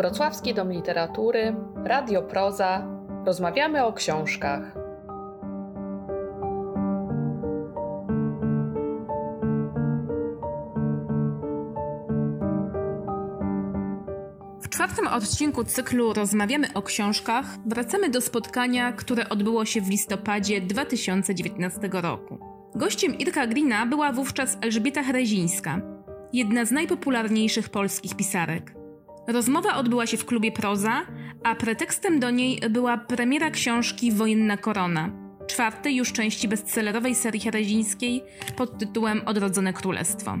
Wrocławski Dom Literatury, Radio Proza. Rozmawiamy o książkach. W czwartym odcinku cyklu Rozmawiamy o książkach wracamy do spotkania, które odbyło się w listopadzie 2019 roku. Gościem Irka Grina była wówczas Elżbieta Herezińska, jedna z najpopularniejszych polskich pisarek. Rozmowa odbyła się w klubie Proza, a pretekstem do niej była premiera książki Wojenna Korona, czwartej już części bestsellerowej serii herezińskiej pod tytułem Odrodzone Królestwo.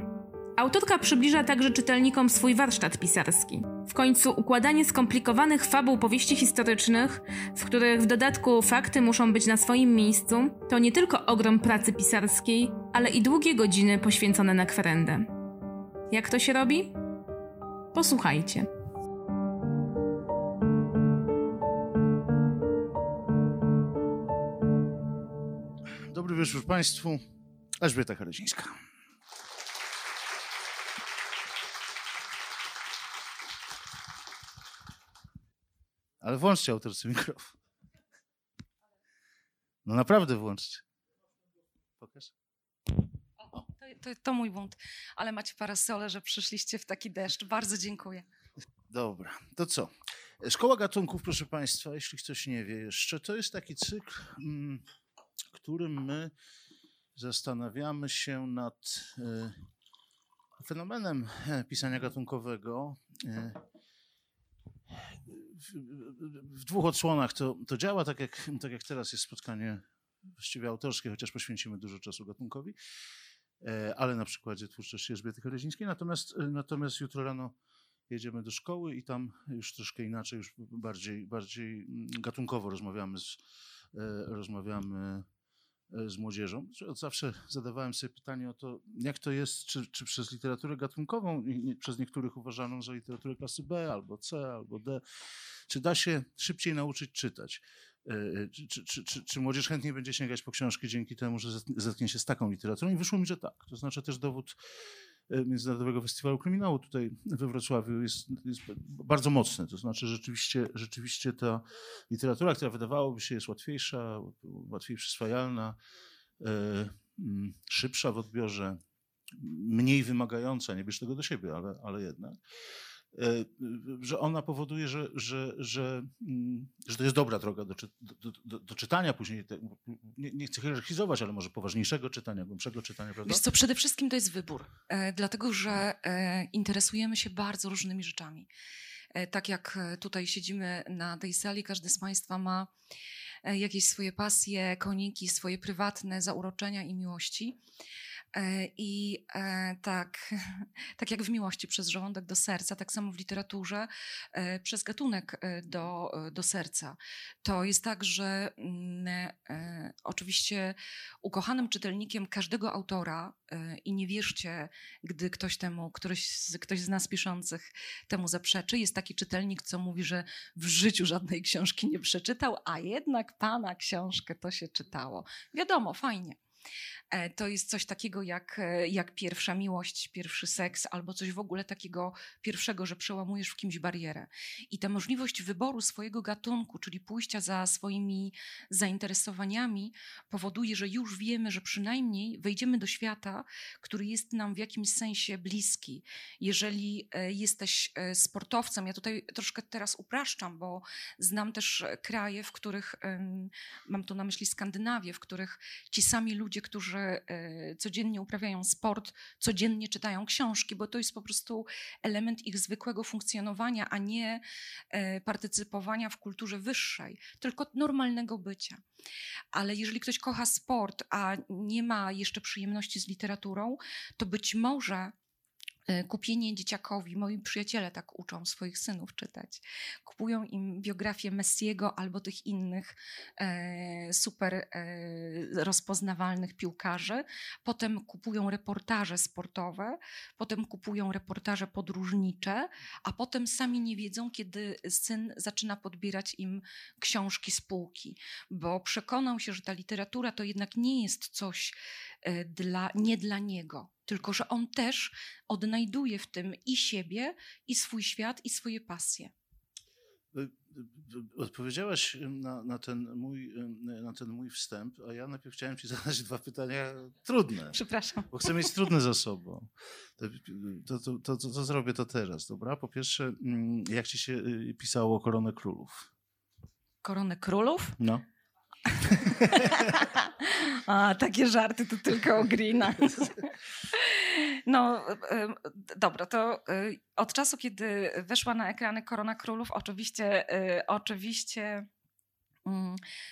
Autorka przybliża także czytelnikom swój warsztat pisarski. W końcu układanie skomplikowanych fabuł powieści historycznych, w których w dodatku fakty muszą być na swoim miejscu, to nie tylko ogrom pracy pisarskiej, ale i długie godziny poświęcone na kwerendę. Jak to się robi? Posłuchajcie. Dobry wieczór Państwu. Elżbieta Herezińska. Ale włączcie autorcy mikrofon. No naprawdę włączcie. Pokaż. O, to, to, mój błąd, ale macie parasole, że przyszliście w taki deszcz. Bardzo dziękuję. Dobra, to co? Szkoła gatunków, proszę Państwa, jeśli ktoś nie wie jeszcze, to jest taki cykl, mm, którym my zastanawiamy się nad e, fenomenem e, pisania gatunkowego. E, w, w dwóch odsłonach to, to działa, tak jak, tak jak teraz jest spotkanie właściwie autorskie, chociaż poświęcimy dużo czasu gatunkowi, ale na przykładzie twórczości Elżbiety Kolezińskiej. Natomiast, natomiast jutro rano jedziemy do szkoły i tam już troszkę inaczej, już bardziej, bardziej gatunkowo rozmawiamy z, rozmawiamy z młodzieżą. Od zawsze zadawałem sobie pytanie o to, jak to jest, czy, czy przez literaturę gatunkową, przez niektórych uważaną za literaturę klasy B, albo C, albo D, czy da się szybciej nauczyć czytać? Czy, czy, czy, czy, czy młodzież chętniej będzie sięgać po książki dzięki temu, że zetknie się z taką literaturą? I wyszło mi, że tak. To znaczy też dowód Międzynarodowego Festiwalu Kryminału tutaj we Wrocławiu jest, jest, bardzo mocny. To znaczy rzeczywiście, rzeczywiście ta literatura, która wydawałoby się jest łatwiejsza, łatwiej przyswajalna, szybsza w odbiorze, mniej wymagająca, nie bierz tego do siebie, ale, ale jednak, że ona powoduje, że, że, że, że to jest dobra droga do, do, do, do czytania później. Nie, nie chcę hierarchizować, ale może poważniejszego czytania, głębszego czytania, prawda? Wiesz co, przede wszystkim to jest wybór, e, dlatego że e, interesujemy się bardzo różnymi rzeczami. E, tak jak tutaj siedzimy na tej sali, każdy z Państwa ma jakieś swoje pasje, koniki, swoje prywatne zauroczenia i miłości. I tak, tak jak w miłości przez żołądek do serca, tak samo w literaturze przez gatunek do, do serca. To jest tak, że mm, oczywiście ukochanym czytelnikiem każdego autora i nie wierzcie, gdy ktoś temu, z, ktoś z nas piszących temu zaprzeczy, jest taki czytelnik, co mówi, że w życiu żadnej książki nie przeczytał, a jednak pana książkę to się czytało. Wiadomo, fajnie. E, to jest coś takiego jak, e, jak pierwsza miłość, pierwszy seks, albo coś w ogóle takiego pierwszego, że przełamujesz w kimś barierę. I ta możliwość wyboru swojego gatunku, czyli pójścia za swoimi zainteresowaniami, powoduje, że już wiemy, że przynajmniej wejdziemy do świata, który jest nam w jakimś sensie bliski. Jeżeli e, jesteś sportowcem, ja tutaj troszkę teraz upraszczam, bo znam też kraje, w których, mam tu na myśli Skandynawię, w których ci sami ludzie, którzy E, codziennie uprawiają sport, codziennie czytają książki, bo to jest po prostu element ich zwykłego funkcjonowania, a nie e, partycypowania w kulturze wyższej, tylko normalnego bycia. Ale jeżeli ktoś kocha sport, a nie ma jeszcze przyjemności z literaturą, to być może kupienie dzieciakowi, moi przyjaciele tak uczą swoich synów czytać. Kupują im biografię Messiego albo tych innych e, super e, rozpoznawalnych piłkarzy. Potem kupują reportaże sportowe, potem kupują reportaże podróżnicze, a potem sami nie wiedzą, kiedy syn zaczyna podbierać im książki z półki, bo przekonał się, że ta literatura to jednak nie jest coś dla, nie dla niego tylko że on też odnajduje w tym i siebie, i swój świat, i swoje pasje. Odpowiedziałaś na, na, ten mój, na ten mój wstęp, a ja najpierw chciałem ci zadać dwa pytania trudne. Przepraszam. Bo chcę mieć trudne za sobą. To, to, to, to, zrobię to teraz, dobra? Po pierwsze, mm, jak ci się pisało Koronę Królów? Koronę Królów? No. A, takie żarty to tylko o Greena. No, dobra, to y, od czasu, kiedy weszła na ekrany Korona Królów, oczywiście, y, oczywiście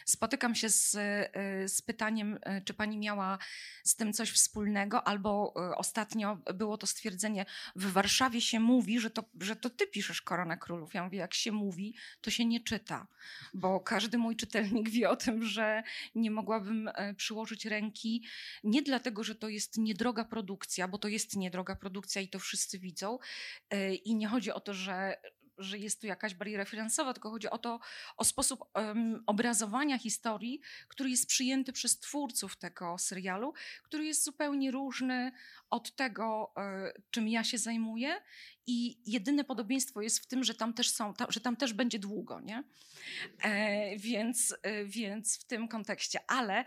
spotykam się z, y, z pytaniem, y, czy pani miała z tym coś wspólnego, albo y, ostatnio było to stwierdzenie, w Warszawie się mówi, że to, że to ty piszesz Korona Królów. Ja mówię, jak się mówi, to się nie czyta, bo każdy mój czytelnik wie o tym, że nie mogłabym przyłożyć ręki, nie dlatego, że to jest niedroga produkcja, bo to jest niedroga produkcja i to wszyscy widzą i nie chodzi o to, że, że jest tu jakaś bariera finansowa, tylko chodzi o to, o sposób um, obrazowania historii, który jest przyjęty przez twórców tego serialu, który jest zupełnie różny od tego, e, czym ja się zajmuję. I jedyne podobieństwo jest w tym, że tam też są, ta, że tam też będzie długo, nie? E, więc, e, więc w tym kontekście. Ale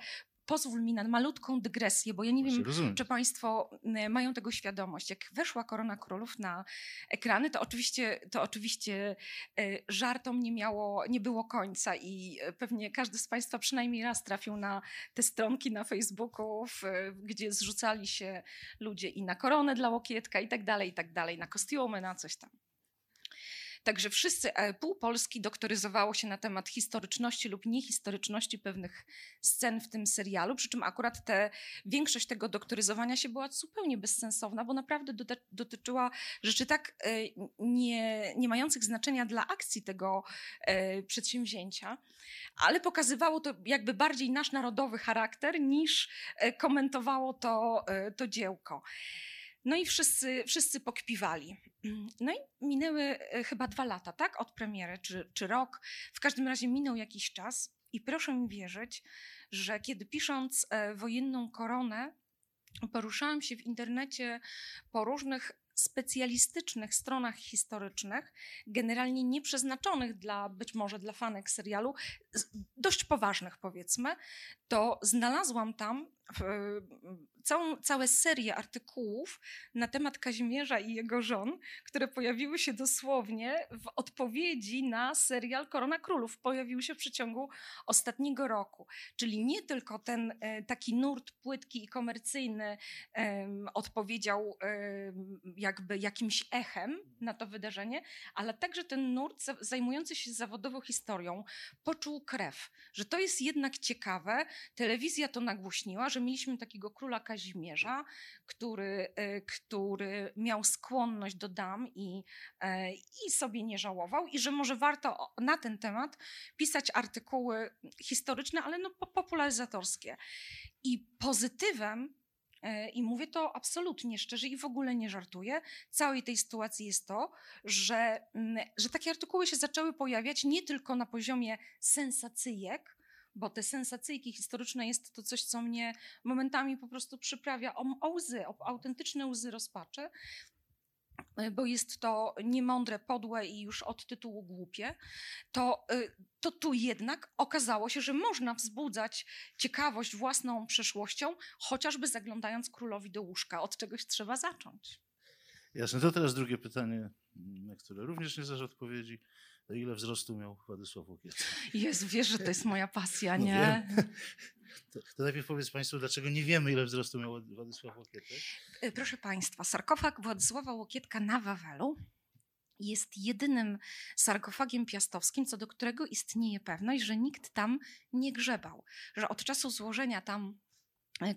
pozwól mi na malutką dygresję, bo ja nie wiem, rozumiem. czy Państwo mają tego świadomość. Jak weszła Korona Królów na ekrany, to oczywiście, to oczywiście e, żartom nie miało, nie było końca i e, pewnie każdy z Państwa przynajmniej raz trafił na te stronki na Facebooku, w, gdzie zrzucali się ludzie i na koronę dla Łokietka i tak dalej, i tak dalej, na kostiumy, na coś tam. Także wszyscy, e, pół Polski doktoryzowało się na temat historyczności lub niehistoryczności pewnych scen w tym serialu, przy czym akurat te, większość tego doktoryzowania się była zupełnie bezsensowna, bo naprawdę dotyczyła rzeczy tak e, nie, nie mających znaczenia dla akcji tego e, przedsięwzięcia, ale pokazywało to jakby bardziej nasz narodowy charakter niż komentowało to, to dziełko. No i wszyscy, wszyscy pokpiwali. No i minęły e, chyba dwa lata, tak? Od premiery, czy, czy rok. W każdym razie minął jakiś czas i proszę mi wierzyć, że kiedy pisząc e, wojenną koronę, poruszałam się w internecie po różnych specjalistycznych stronach historycznych, generalnie nieprzeznaczonych dla być może dla fanek serialu, dość poważnych powiedzmy, to znalazłam tam całą, całe serię artykułów na temat Kazimierza i jego żon, które pojawiły się dosłownie w odpowiedzi na serial Korona Królów. Pojawiły się w przeciągu ostatniego roku. Czyli nie tylko ten e, taki nurt płytki i komercyjny odpowiedział jakby jakimś echem na to wydarzenie, ale także ten nurt zajmujący się zawodowo historią poczuł krew, że to jest jednak ciekawe. Telewizja to nagłośniła, że mieliśmy takiego króla Kazimierza, który, e, który miał skłonność do dam i, e, i sobie nie żałował, i że może warto na ten temat pisać artykuły historyczne, ale no popularyzatorskie. I pozytywem e, i mówię to absolutnie szczerze i w ogóle nie żartuję. Całej tej sytuacji jest to, że, mm, że takie artykuły się zaczęły pojawiać nie tylko na poziomie sensacyjek, bo te sensacyjki historyczne jest to coś, co mnie momentami po prostu przyprawia o, o łzy, o autentyczne łzy rozpaczy, e, bo jest to niemądre, podłe i już od tytułu głupie, to, e, to tu jednak okazało się, że można wzbudzać ciekawość własną przeszłością, chociażby zaglądając królowi do łóżka. Od czegoś trzeba zacząć. Jasne, to teraz drugie pytanie, na które również nie znasz odpowiedzi. Ile wzrostu miał Władysław Łokietka? Jezu, wiesz, że to jest moja pasja, no nie? To, to, najpierw powiedz Państwu, dlaczego nie wiemy, ile wzrostu miał Władysław Łokietek? Proszę Państwa, sarkofag Władysława Łokietka na Wawelu jest jedynym sarkofagiem piastowskim, co do którego istnieje pewność, że nikt tam nie grzebał. Że od czasu złożenia tam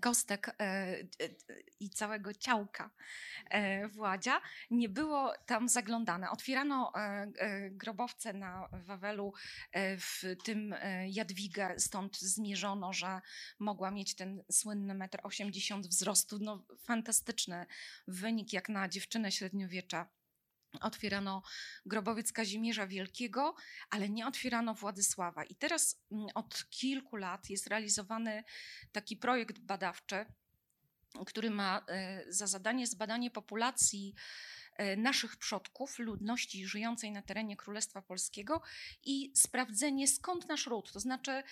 kostek e, e, i całego ciałka e, Władzia, nie było tam zaglądane. Otwierano grobowce na Wawelu, w tym Jadwigę, stąd zmierzono, że mogła mieć ten słynny 1,80 m wzrostu. No, fantastyczny wynik jak na dziewczynę średniowiecza otwierano grobowiec Kazimierza Wielkiego, ale nie otwierano Władysława. I teraz mm, od kilku lat jest realizowany taki projekt badawczy, który ma e, za zadanie zbadanie populacji e, naszych przodków, ludności żyjącej na terenie Królestwa Polskiego i sprawdzenie skąd nasz ród, to znaczy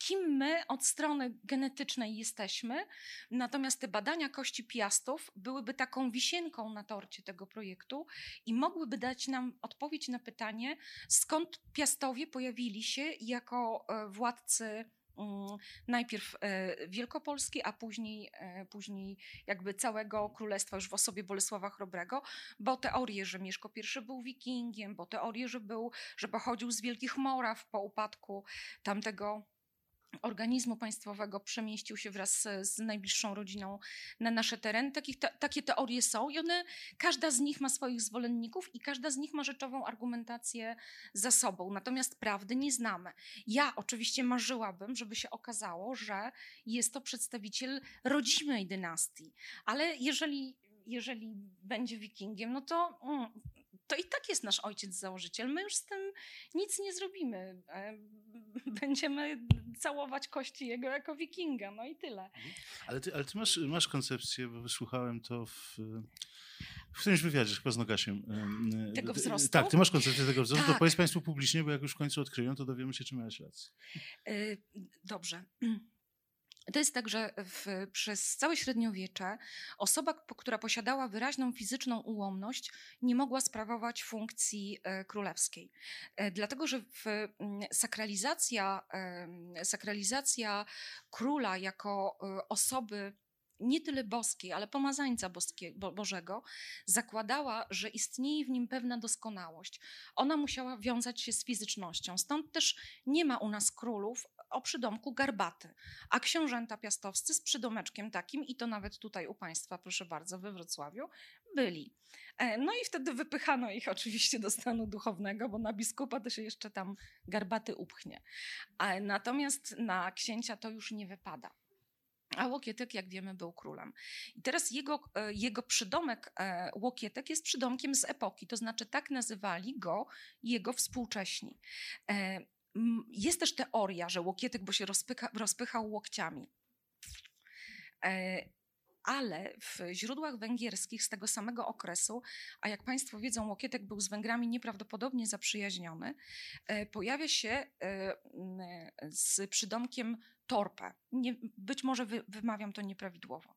kim my od strony genetycznej jesteśmy. Natomiast te badania kości piastów byłyby taką wisienką na torcie tego projektu i mogłyby dać nam odpowiedź na pytanie, skąd piastowie pojawili się jako e, władcy mm, najpierw e, Wielkopolski, a później, e, później jakby całego królestwa już w osobie Bolesława Chrobrego, bo teorie, że Mieszko I był wikingiem, bo teorie, że był, że pochodził z Wielkich Moraw po upadku tamtego organizmu państwowego przemieścił się wraz z, najbliższą rodziną na nasze tereny. Takich, te, takie teorie są i one, każda z nich ma swoich zwolenników i każda z nich ma rzeczową argumentację za sobą. Natomiast prawdy nie znamy. Ja oczywiście marzyłabym, żeby się okazało, że jest to przedstawiciel rodzimej dynastii, ale jeżeli jeżeli będzie wikingiem, no to mm, to i tak jest nasz ojciec założyciel. My już z tym nic nie zrobimy. E, będziemy całować kości jego jako wikinga, no i tyle. Mhm. Ale ty, ale ty masz, masz koncepcję, bo wysłuchałem to w, w którymś wywiadzie, chyba z Nogasiem. Tego wzrostu? Tak, ty masz koncepcję tego wzrostu, tak. to powiedz Państwu publicznie, bo jak już w końcu odkryją, to dowiemy się, czy miałeś rację. E, dobrze. To jest tak, że w, przez całe średniowiecze osoba, która posiadała wyraźną fizyczną ułomność, nie mogła sprawować funkcji e, królewskiej. E, dlatego, że w, sakralizacja, sakralizacja króla jako e, osoby nie tyle boskiej, ale pomazańca boskie, Bo Bożego, zakładała, że istnieje w nim pewna doskonałość. Ona musiała wiązać się z fizycznością. Stąd też nie ma u nas królów o przydomku garbaty, a książęta piastowscy z przydomeczkiem takim, i to nawet tutaj u Państwa, proszę bardzo, we Wrocławiu, byli. E, no i wtedy wypychano ich oczywiście do stanu duchownego, bo na biskupa to się jeszcze tam garbaty upchnie. Natomiast na księcia to już nie wypada. A Łokietek, jak wiemy, był królem. I teraz jego, e, jego przydomek e, Łokietek jest przydomkiem z epoki, to znaczy tak nazywali go jego współcześni. Jest też teoria, że Łokietek, bo się rozpycha, rozpychał łokciami. E, ale w źródłach węgierskich z tego samego okresu, a jak Państwo wiedzą, Łokietek był z Węgrami nieprawdopodobnie zaprzyjaźniony, e, pojawia się e, z przydomkiem Torpe. Nie, być może wy, wymawiam to nieprawidłowo,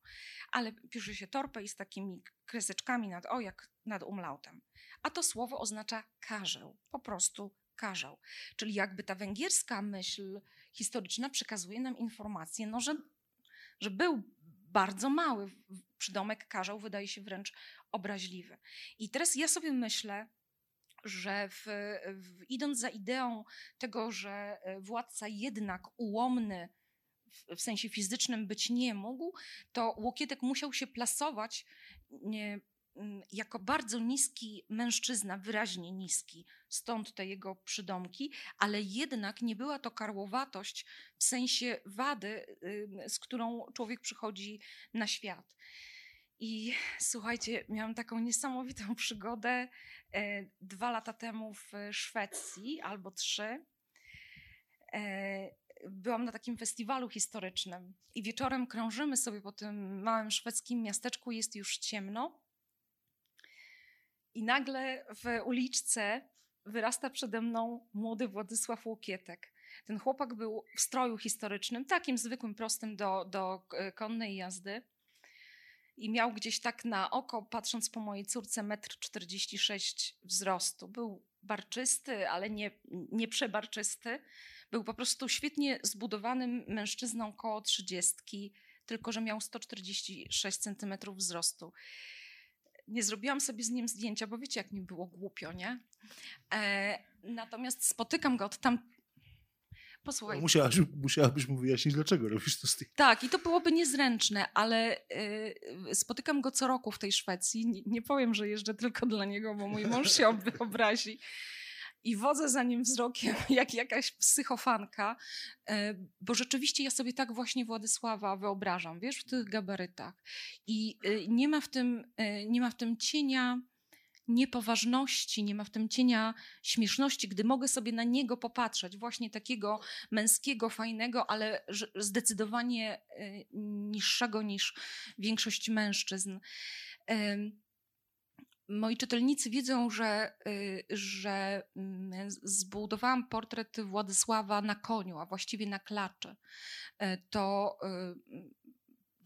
ale pisze się Torpe i z takimi kreseczkami nad o, jak nad umlautem. A to słowo oznacza karzeł, po prostu karzał. Czyli jakby ta węgierska myśl historyczna przekazuje nam informację, no, że, że był bardzo mały. Przydomek karzał wydaje się wręcz obraźliwy. I teraz ja sobie myślę, że w, w, idąc za ideą tego, że władca jednak ułomny w, w sensie fizycznym być nie mógł, to Łokietek musiał się plasować nie, jako bardzo niski mężczyzna, wyraźnie niski, stąd te jego przydomki, ale jednak nie była to karłowatość w sensie wady, z którą człowiek przychodzi na świat. I słuchajcie, miałam taką niesamowitą przygodę e, dwa lata temu w Szwecji, albo trzy. E, byłam na takim festiwalu historycznym i wieczorem krążymy sobie po tym małym szwedzkim miasteczku, jest już ciemno. I nagle w uliczce wyrasta przede mną młody Władysław Łokietek. Ten chłopak był w stroju historycznym, takim zwykłym, prostym do, do e, konnej jazdy. I miał gdzieś tak na oko, patrząc po mojej córce, metr 46 wzrostu. Był barczysty, ale nie, nie przebarczysty. Był po prostu świetnie zbudowanym mężczyzną koło trzydziestki, tylko że miał 146 centymetrów wzrostu nie zrobiłam sobie z nim zdjęcia, bo wiecie, jak mi było głupio, nie? E, natomiast spotykam go od tam. Posłuchaj. Musiałabyś, musiałabyś mu wyjaśnić, dlaczego robisz to z tych. Tak, i to byłoby niezręczne, ale y, spotykam go co roku w tej Szwecji. Nie, nie, powiem, że jeżdżę tylko dla niego, bo mój mąż się obrazi i wodzę za nim wzrokiem jak jakaś psychofanka, e, bo rzeczywiście ja sobie tak właśnie Władysława wyobrażam, wiesz, w tych gabarytach. I e, nie ma w tym, e, nie ma w tym cienia niepoważności, nie ma w tym cienia śmieszności, gdy mogę sobie na niego popatrzeć, właśnie takiego męskiego, fajnego, ale zdecydowanie niższego niż większość mężczyzn. Moi czytelnicy wiedzą, że, y, że mm, zbudowałam portret Władysława na koniu, a właściwie na klaczy, e, to y,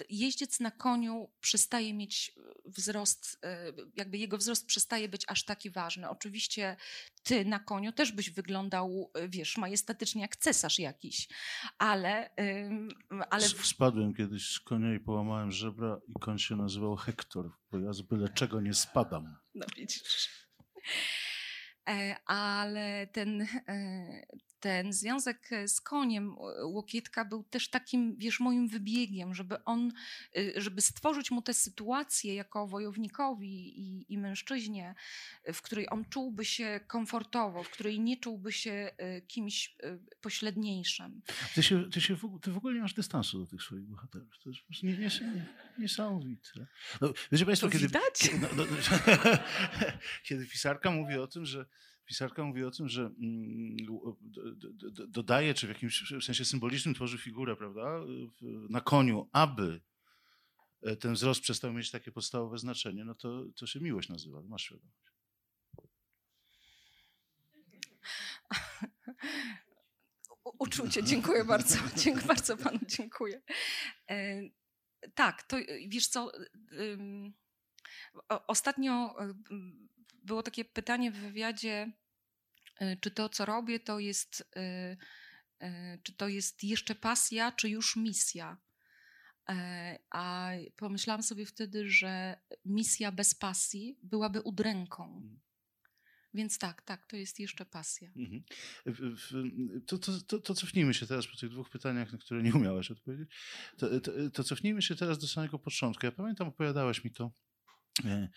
jeździec na koniu przestaje mieć e, wzrost, e, jakby jego wzrost przestaje być aż taki ważny. Oczywiście ty na koniu też byś wyglądał, e, wiesz, majestatycznie jak cesarz jakiś, ale... ale... Spadłem kiedyś z konia i połamałem żebra i koń się nazywał Hektor, bo ja z byle czego nie spadam. No widzisz. Ale ten, ten związek e, z koniem Łokietka był też takim, wiesz, moim wybiegiem, żeby on, e, żeby stworzyć mu tę sytuację jako wojownikowi i, i mężczyźnie, w której on czułby się komfortowo, w której nie czułby się e, kimś pośredniejszym. Ty, się, ty, się w, ogóle, ty w ogóle nie masz dystansu do tych swoich bohaterów. To jest nie, nie, nie, niesamowite. No, wiecie Państwo, kiedy, kiedy, no, no, kiedy pisarka mówi o tym, że pisarka mówi o tym, że mm, dodaje, czy w jakimś sensie symbolicznym tworzy figurę, prawda, na koniu, aby e, ten wzrost przestał mieć takie podstawowe znaczenie, no to, to się miłość nazywa, masz świadomość. Uczucie, dziękuję bardzo. Dziękuję bardzo panu, dziękuję. E, tak, to wiesz co, ostatnio było takie pytanie w wywiadzie, y, czy to, co robię, to jest, y, y, czy to jest jeszcze pasja, czy już misja. E, a pomyślałam sobie wtedy, że misja bez pasji byłaby udręką. Mhm. Więc tak, tak, to jest jeszcze pasja. Mhm. To, to, to, to, cofnijmy się teraz po tych dwóch pytaniach, na które nie umiałaś odpowiedzieć. To, to, to cofnijmy się teraz do samego początku. Ja pamiętam, opowiadałaś mi to e,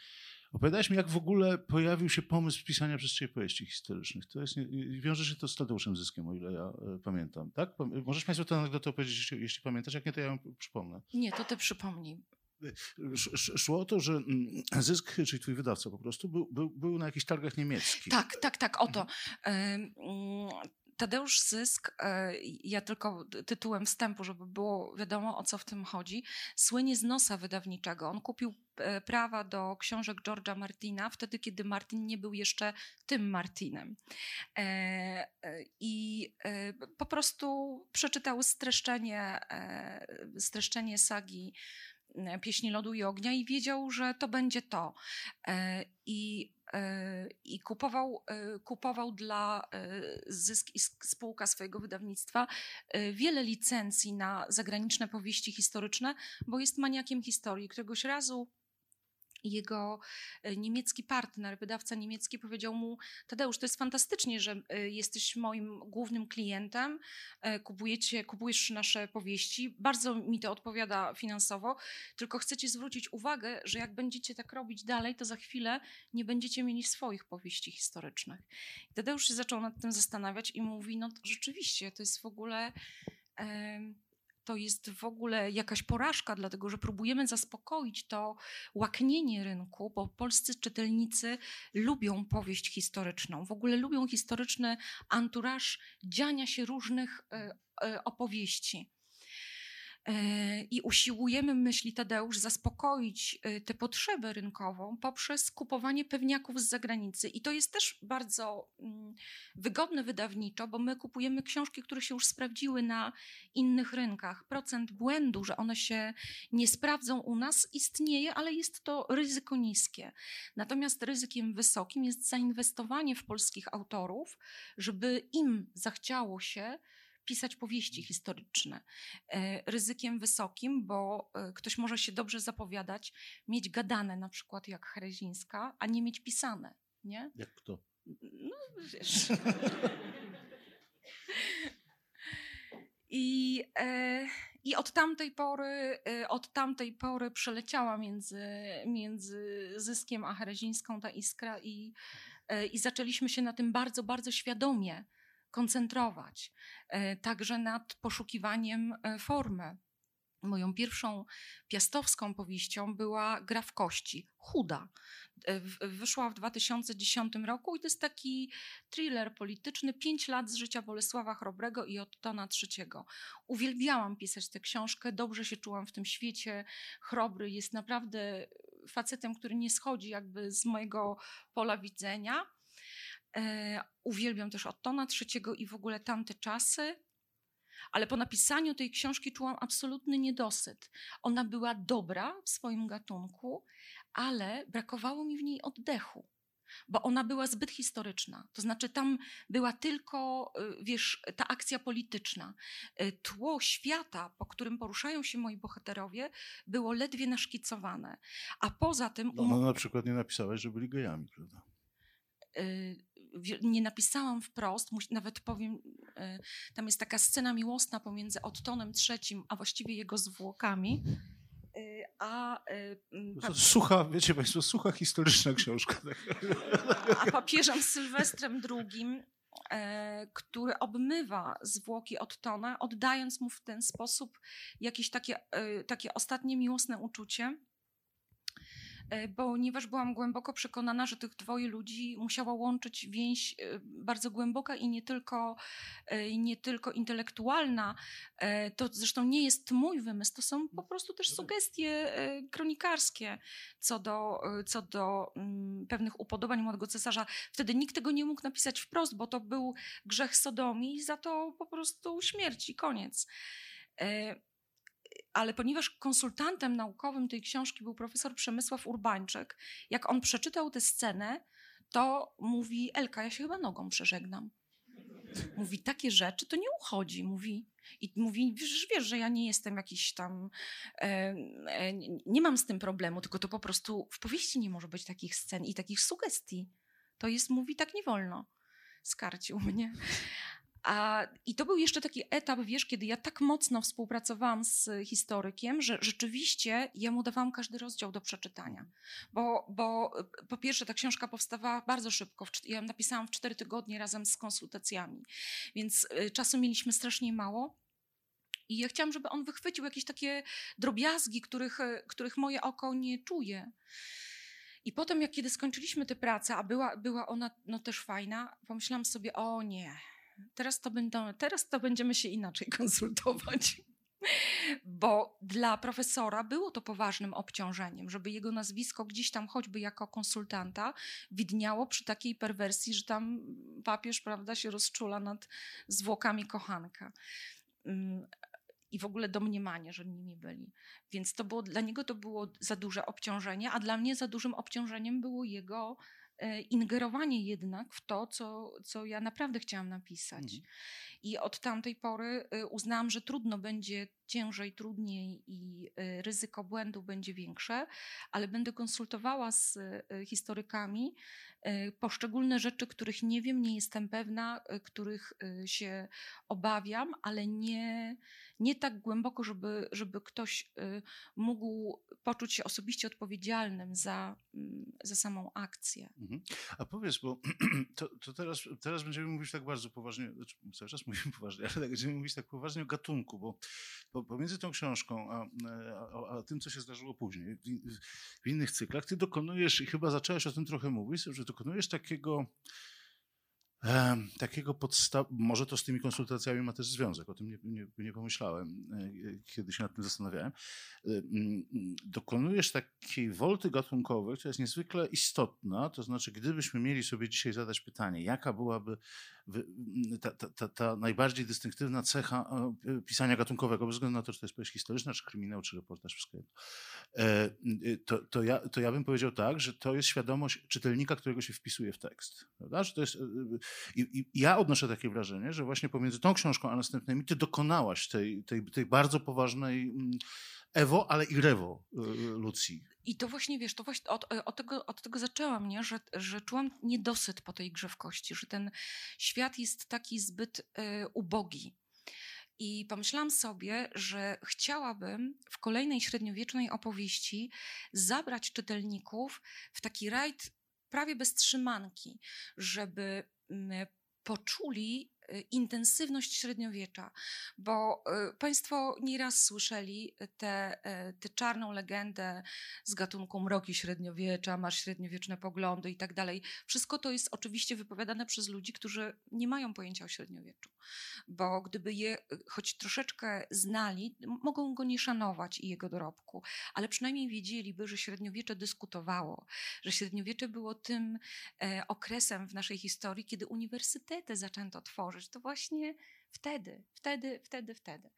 Opowiadałeś mi, jak w ogóle pojawił się pomysł pisania przez ciebie powieści historycznych. To jest, wiąże się to z Tadeuszem Zyskiem, o ile ja e, pamiętam. Tak? Możesz Państwu tę anegdotę opowiedzieć, jeśli, jeśli pamiętasz. Jak nie, to ja ją przypomnę. Nie, to ty przypomnij. Szło o to, że mm, Zysk, czyli twój wydawca po prostu, był, był, był na jakichś targach niemieckich. Tak, tak, tak, oto. Tadeusz Zysk, e, ja tylko tytułem wstępu, żeby było wiadomo o co w tym chodzi, słynie z nosa wydawniczego. On kupił e, prawa do książek George'a Martina wtedy, kiedy Martin nie był jeszcze tym Martinem. E, I po prostu przeczytał streszczenie, streszczenie sagi Pieśni Lodu i Ognia i wiedział, że to będzie to. I i kupował, e, kupował dla e, zysk i spółka swojego wydawnictwa e, wiele licencji na zagraniczne powieści historyczne, bo jest maniakiem historii. Któregoś razu jego e, niemiecki partner, wydawca niemiecki powiedział mu: Tadeusz, to jest fantastycznie, że e, jesteś moim głównym klientem, e, kupujecie, kupujesz nasze powieści. Bardzo mi to odpowiada finansowo, tylko chcę ci zwrócić uwagę, że jak będziecie tak robić dalej, to za chwilę nie będziecie mieli swoich powieści historycznych. Tadeusz się zaczął nad tym zastanawiać i mówi: No rzeczywiście, to jest w ogóle. Yy, to jest w ogóle jakaś porażka, dlatego że próbujemy zaspokoić to łaknienie rynku, bo polscy czytelnicy lubią powieść historyczną, w ogóle lubią historyczny anturaż dziania się różnych e, e, opowieści. E, I usiłujemy, myśli Tadeusz, zaspokoić e, tę potrzebę rynkową poprzez kupowanie pewniaków z zagranicy. I to jest też bardzo mm, wygodne wydawniczo, bo my kupujemy książki, które się już sprawdziły na innych rynkach. Procent błędu, że one się nie sprawdzą u nas, istnieje, ale jest to ryzyko niskie. Natomiast ryzykiem wysokim jest zainwestowanie w polskich autorów, żeby im zachciało się pisać powieści historyczne. E, ryzykiem wysokim, bo e, ktoś może się dobrze zapowiadać, mieć gadane na przykład jak Herezińska, a nie mieć pisane. Nie? Jak kto? No wiesz. I, e, I od tamtej pory, e, od tamtej pory przeleciała między, między Zyskiem a Herezińską ta iskra i, e, i zaczęliśmy się na tym bardzo, bardzo świadomie koncentrować, e, także nad poszukiwaniem e, formy. Moją pierwszą piastowską powieścią była Gra w kości, chuda. E, wyszła w 2010 roku i to jest taki thriller polityczny, pięć lat z życia Bolesława Chrobrego i Ottona III. Uwielbiałam pisać tę książkę, dobrze się czułam w tym świecie. Chrobry jest naprawdę facetem, który nie schodzi jakby z mojego pola widzenia. E, uwielbiam też Ottona trzeciego i w ogóle tamte czasy. Ale po napisaniu tej książki czułam absolutny niedosyt. Ona była dobra w swoim gatunku, ale brakowało mi w niej oddechu bo ona była zbyt historyczna. To znaczy, tam była tylko, y, wiesz, ta akcja polityczna. Y, tło świata, po którym poruszają się moi bohaterowie, było ledwie naszkicowane. A poza tym. No, no na przykład nie napisałeś, że byli gejami, prawda? Y, nie napisałam wprost, nawet powiem, tam jest taka scena miłosna pomiędzy Ottonem III, a właściwie jego zwłokami. Y, a, y, sucha, wiecie Państwo, sucha historyczna książka. a papieżem Sylwestrem II, e, który obmywa zwłoki Ottona, oddając mu w ten sposób jakieś takie, e, takie ostatnie miłosne uczucie. E, ponieważ byłam głęboko przekonana, że tych dwoje ludzi musiała łączyć więź e, bardzo głęboka i nie tylko, e, nie tylko intelektualna. To zresztą nie jest mój wymysł, to są po prostu też sugestie kronikarskie co do, co do mm, pewnych upodobań młodego cesarza. Wtedy nikt tego nie mógł napisać wprost, bo to był grzech sodomii i za to po prostu śmierć i koniec ale ponieważ konsultantem naukowym tej książki był profesor Przemysław Urbańczyk, jak on przeczytał tę scenę, to mówi: Elka, ja się chyba nogą przeżegnam. Mówi, takie rzeczy to nie uchodzi. Mówi, i mówi, wiesz, wiesz, że ja nie jestem jakiś tam, e, e, nie mam z tym problemu, tylko to po prostu w powieści nie może być takich scen i takich sugestii. To jest, mówi, tak nie wolno. Skarcił mnie. A, I to był jeszcze taki etap, wiesz, kiedy ja tak mocno współpracowałam z historykiem, że rzeczywiście ja mu dawałam każdy rozdział do przeczytania. Bo, bo po pierwsze, ta książka powstawała bardzo szybko. Ja ją napisałam w cztery tygodnie razem z konsultacjami, więc y, czasu mieliśmy strasznie mało. I ja chciałam, żeby on wychwycił jakieś takie drobiazgi, których, y, których moje oko nie czuje. I potem, jak kiedy skończyliśmy tę pracę, a była, była ona no, też fajna, pomyślałam sobie, o nie, teraz to, będą, teraz to będziemy się inaczej konsultować. Bo dla profesora było to poważnym obciążeniem, żeby jego nazwisko gdzieś tam, choćby jako konsultanta, widniało przy takiej perwersji, że tam papież, prawda, się rozczula nad zwłokami kochanka. Mm, I w ogóle domniemanie, że nimi byli. Więc to było, dla niego to było za duże obciążenie, a dla mnie za dużym obciążeniem było jego ingerowanie jednak w to, co, co ja naprawdę chciałam napisać. Mhm. I od tamtej pory e, uznałam, że trudno będzie ciężej, trudniej i e, ryzyko błędu będzie większe, ale będę konsultowała z historykami poszczególne rzeczy, których nie wiem, nie jestem pewna, których się obawiam, ale nie, nie tak głęboko, żeby, żeby ktoś mógł poczuć się osobiście odpowiedzialnym za, mm, za samą akcję. Mhm. A powiedz, bo to, to, teraz, teraz będziemy mówić tak bardzo poważnie, znaczy cały czas mówimy poważnie, ale tak będziemy mówić tak poważnie o gatunku, bo, bo pomiędzy tą książką a, a, a, tym, co się zdarzyło później, w, w innych cyklach, ty dokonujesz, i chyba zacząłeś o tym trochę mówić, że dokonujesz takiego takiego podstaw, może to z tymi konsultacjami ma też związek, o tym nie, nie, nie pomyślałem, e, kiedy się nad tym zastanawiałem. E, dokonujesz takiej wolty gatunkowej, która jest niezwykle istotna, to znaczy gdybyśmy mieli sobie dzisiaj zadać pytanie, jaka byłaby ta, ta, ta najbardziej dystynktywna cecha e, pisania gatunkowego, bez względu na to, czy to jest powieść historyczna, czy kryminał, czy reportaż, wszystko jedno, to, to, ja, to ja bym powiedział tak, że to jest świadomość czytelnika, którego się wpisuje w tekst. Prawda? Że to jest i, I, ja odnoszę takie wrażenie, że właśnie pomiędzy tą książką a następnymi ty dokonałaś tej, tej, tej bardzo poważnej mm, Ewo, ale i Rewo y, Lucji. I to właśnie, wiesz, to właśnie od, od, tego, od tego zaczęłam, nie? Że, że czułam niedosyt po tej grzewkości, że ten świat jest taki zbyt y, ubogi. I pomyślałam sobie, że chciałabym w kolejnej średniowiecznej opowieści zabrać czytelników w taki rajd prawie bez trzymanki, żeby poczuli intensywność średniowiecza, bo Państwo nieraz słyszeli tę te, te czarną legendę z gatunku mroki średniowiecza, masz średniowieczne poglądy i tak dalej. Wszystko to jest oczywiście wypowiadane przez ludzi, którzy nie mają pojęcia o średniowieczu, bo gdyby je choć troszeczkę znali, mogą go nie szanować i jego dorobku, ale przynajmniej wiedzieliby, że średniowiecze dyskutowało, że średniowiecze było tym e, okresem w naszej historii, kiedy uniwersytety zaczęto tworzyć. To właśnie wtedy, wtedy, wtedy, wtedy.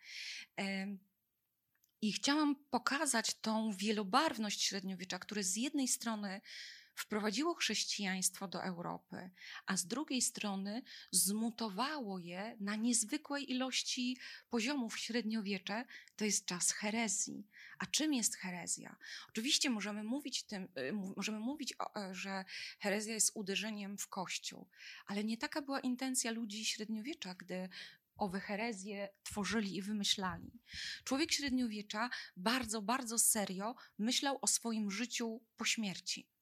I chciałam pokazać tą wielobarwność średniowiecza, które z jednej strony wprowadziło chrześcijaństwo do Europy, a z drugiej strony zmutowało je na niezwykłej ilości poziomów średniowiecze, to jest czas herezji. A czym jest herezja? Oczywiście możemy mówić, tym, y, możemy mówić e, że herezja jest uderzeniem w Kościół, ale nie taka była intencja ludzi średniowiecza, gdy owe herezje tworzyli i wymyślali. Człowiek średniowiecza bardzo, bardzo serio myślał o swoim życiu po śmierci.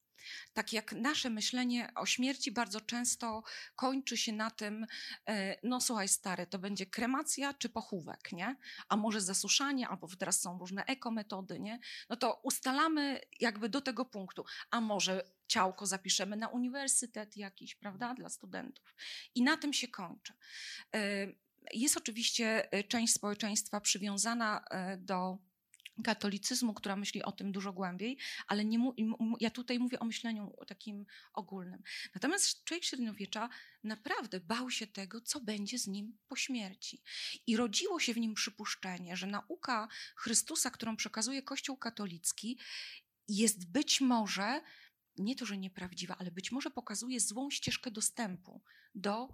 Tak jak nasze myślenie o śmierci bardzo często kończy się na tym, e, no słuchaj stary, to będzie kremacja czy pochówek, nie? A może zasuszanie, albo teraz są różne ekometody, nie? No to ustalamy jakby do tego punktu. A może ciałko zapiszemy na uniwersytet jakiś, prawda, dla studentów. I na tym się kończy. E, jest oczywiście e, część społeczeństwa przywiązana do katolicyzmu, która myśli o tym dużo głębiej, ale nie ja tutaj mówię o myśleniu takim ogólnym. Natomiast człowiek średniowiecza naprawdę bał się tego, co będzie z nim po śmierci. I rodziło się w nim przypuszczenie, że nauka Chrystusa, którą przekazuje Kościół katolicki, jest być może nie to, że nieprawdziwa, ale być może pokazuje złą ścieżkę dostępu do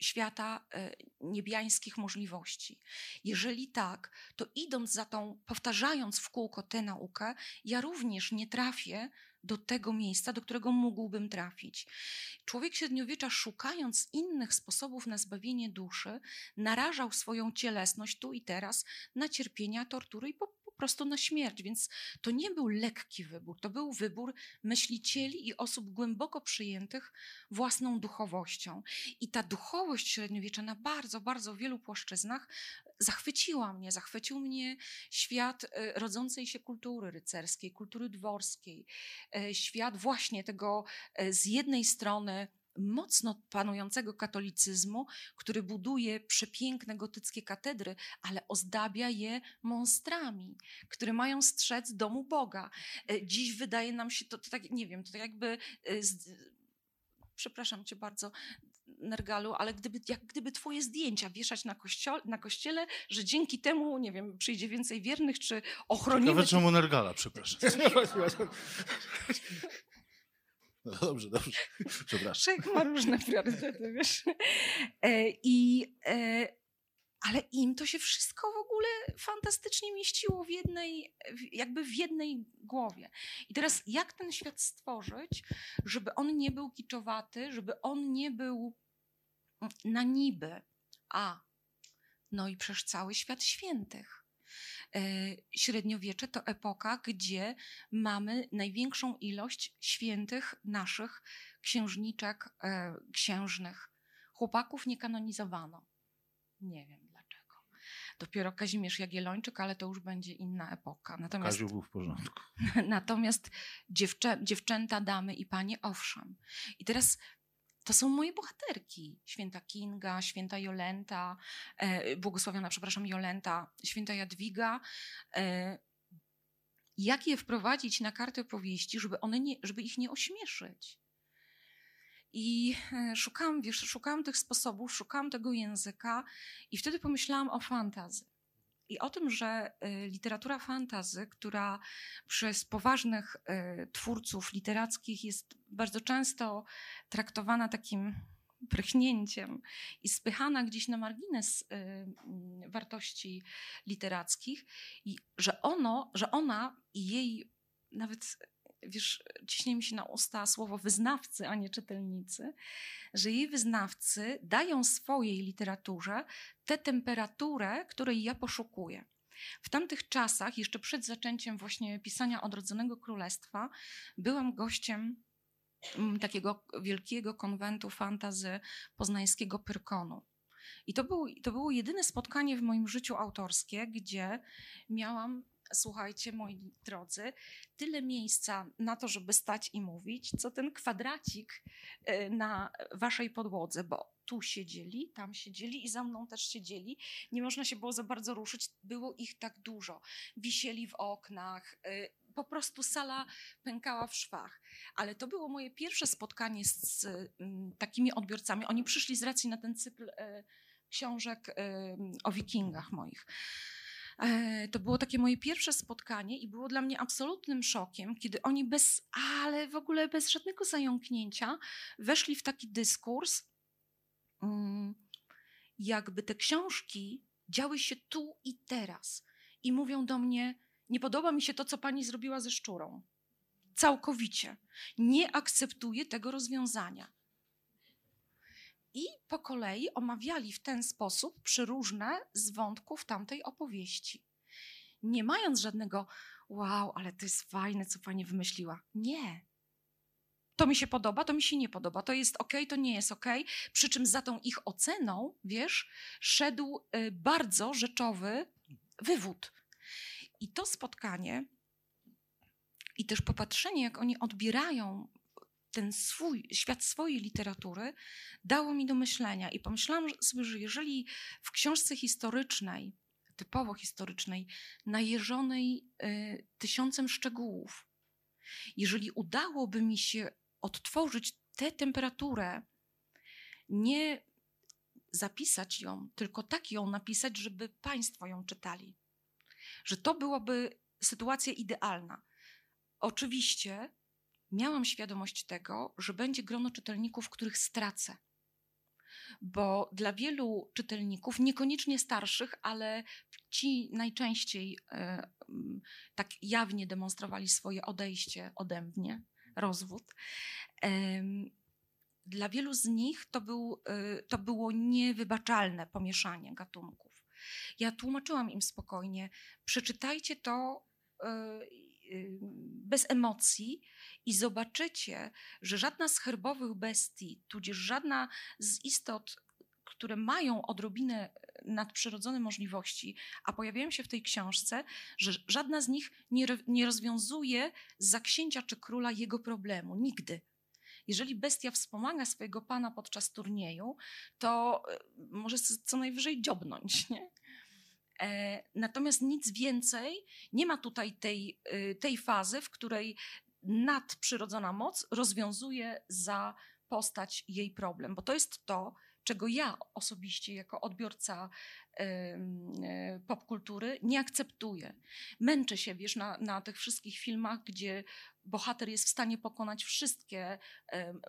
świata e, niebiańskich możliwości. Jeżeli tak, to idąc za tą, powtarzając w kółko tę naukę, ja również nie trafię do tego miejsca, do którego mógłbym trafić. Człowiek średniowiecza, szukając innych sposobów na zbawienie duszy, narażał swoją cielesność tu i teraz na cierpienia, tortury i po prostu na śmierć. Więc to nie był lekki wybór, to był wybór myślicieli i osób głęboko przyjętych własną duchowością. I ta duchowość średniowiecza na bardzo, bardzo wielu płaszczyznach zachwyciła mnie. Zachwycił mnie świat e, rodzącej się kultury rycerskiej, kultury dworskiej, e, świat właśnie tego e, z jednej strony mocno panującego katolicyzmu, który buduje przepiękne gotyckie katedry, ale ozdabia je monstrami, które mają strzec domu Boga. E, dziś wydaje nam się to, to tak, nie wiem, to tak jakby. E, z, przepraszam cię bardzo, Nergalu, ale gdyby, jak gdyby twoje zdjęcia wieszać na, kościole, na kościele, że dzięki temu, nie wiem, przyjdzie więcej wiernych, czy ochronimy... Nawet czemu Nergala, przepraszam. No dobrze, dobrze. Przepraszam. Człowiek ma różne priorytety, wiesz. E, I, e, ale im to się wszystko w ogóle fantastycznie mieściło w jednej, jakby w jednej głowie. I teraz jak ten świat stworzyć, żeby on nie był kiczowaty, żeby on nie był na niby, a no i przecież cały świat świętych. E, średniowiecze to epoka, gdzie mamy największą ilość świętych naszych księżniczek, e, księżnych. Chłopaków nie kanonizowano. Nie wiem dlaczego. Dopiero Kazimierz Jagiellończyk, ale to już będzie inna epoka. Natomiast, Kaziu był w porządku. Natomiast dziewczę, dziewczęta, damy i panie, owszem. I teraz to są moje bohaterki. Święta Kinga, święta Jolenta, e, błogosławiona, przepraszam, Jolenta, święta Jadwiga. E, jak je wprowadzić na kartę powieści, żeby, one nie, żeby ich nie ośmieszyć? I e, szukałam, wiesz, szukałam tych sposobów, szukałam tego języka i wtedy pomyślałam o fantazy. I o tym, że y, literatura fantazy, która przez poważnych y, twórców literackich jest bardzo często traktowana takim prychnięciem i spychana gdzieś na margines y, mm, wartości literackich, i że ono, że ona i jej nawet wiesz, ciśnie mi się na usta słowo wyznawcy, a nie czytelnicy, że jej wyznawcy dają swojej literaturze tę temperaturę, której ja poszukuję. W tamtych czasach, jeszcze przed zaczęciem właśnie pisania Odrodzonego Królestwa, byłam gościem mm, takiego wielkiego konwentu fantazy poznańskiego Pyrkonu. I to, był, to było jedyne spotkanie w moim życiu autorskie, gdzie miałam, słuchajcie, moi drodzy, tyle miejsca na to, żeby stać i mówić, co ten kwadracik y, na waszej podłodze, bo tu siedzieli, tam siedzieli i za mną też siedzieli. Nie można się było za bardzo ruszyć, było ich tak dużo. Wisieli w oknach, y, po prostu sala pękała w szwach. Ale to było moje pierwsze spotkanie z, mm, takimi odbiorcami. Oni przyszli z racji na ten cykl y, książek o wikingach moich. E, To było takie moje pierwsze spotkanie i było dla mnie absolutnym szokiem, kiedy oni bez, ale w ogóle bez żadnego zająknięcia weszli w taki dyskurs, mm, jakby te książki działy się tu i teraz. I mówią do mnie, nie podoba mi się to, co pani zrobiła ze szczurą. Całkowicie. Nie akceptuję tego rozwiązania. I po kolei omawiali w ten sposób przyróżne z wątków tamtej opowieści. Nie mając żadnego, wow, ale to jest fajne, co pani wymyśliła. Nie. To mi się podoba, to mi się nie podoba. To jest ok, to nie jest ok. Przy czym za tą ich oceną, wiesz, szedł y, bardzo rzeczowy wywód. I to spotkanie i też popatrzenie, jak oni odbierają ten swój, świat swojej literatury, dało mi do myślenia. I pomyślałam sobie, że jeżeli w książce historycznej, typowo historycznej, najeżonej y, tysiącem szczegółów, jeżeli udałoby mi się odtworzyć tę temperaturę, nie zapisać ją, tylko tak ją napisać, żeby Państwo ją czytali, że to byłaby sytuacja idealna. Oczywiście miałam świadomość tego, że będzie grono czytelników, których stracę. Bo dla wielu czytelników, niekoniecznie starszych, ale ci najczęściej e, m, tak jawnie demonstrowali swoje odejście ode mnie, rozwód. em, Dla wielu z nich to, był, e, to było niewybaczalne pomieszanie gatunków. Ja tłumaczyłam im spokojnie, przeczytajcie to e, bez emocji i zobaczycie, że żadna z herbowych bestii, tudzież żadna z istot, które mają odrobinę nadprzyrodzone możliwości, a pojawiają się w tej książce, że żadna z nich nie, nie rozwiązuje za księcia czy króla jego problemu. Nigdy. Jeżeli bestia wspomaga swojego pana podczas turnieju, to e, może co najwyżej dziobnąć, nie? E, Natomiast nic więcej nie ma tutaj tej, y, tej fazy, w której nadprzyrodzona moc rozwiązuje za postać jej problem, bo to jest to, czego ja osobiście jako odbiorca e, popkultury nie akceptuję. Męczę się, wiesz, na, na tych wszystkich filmach, gdzie bohater jest w stanie pokonać wszystkie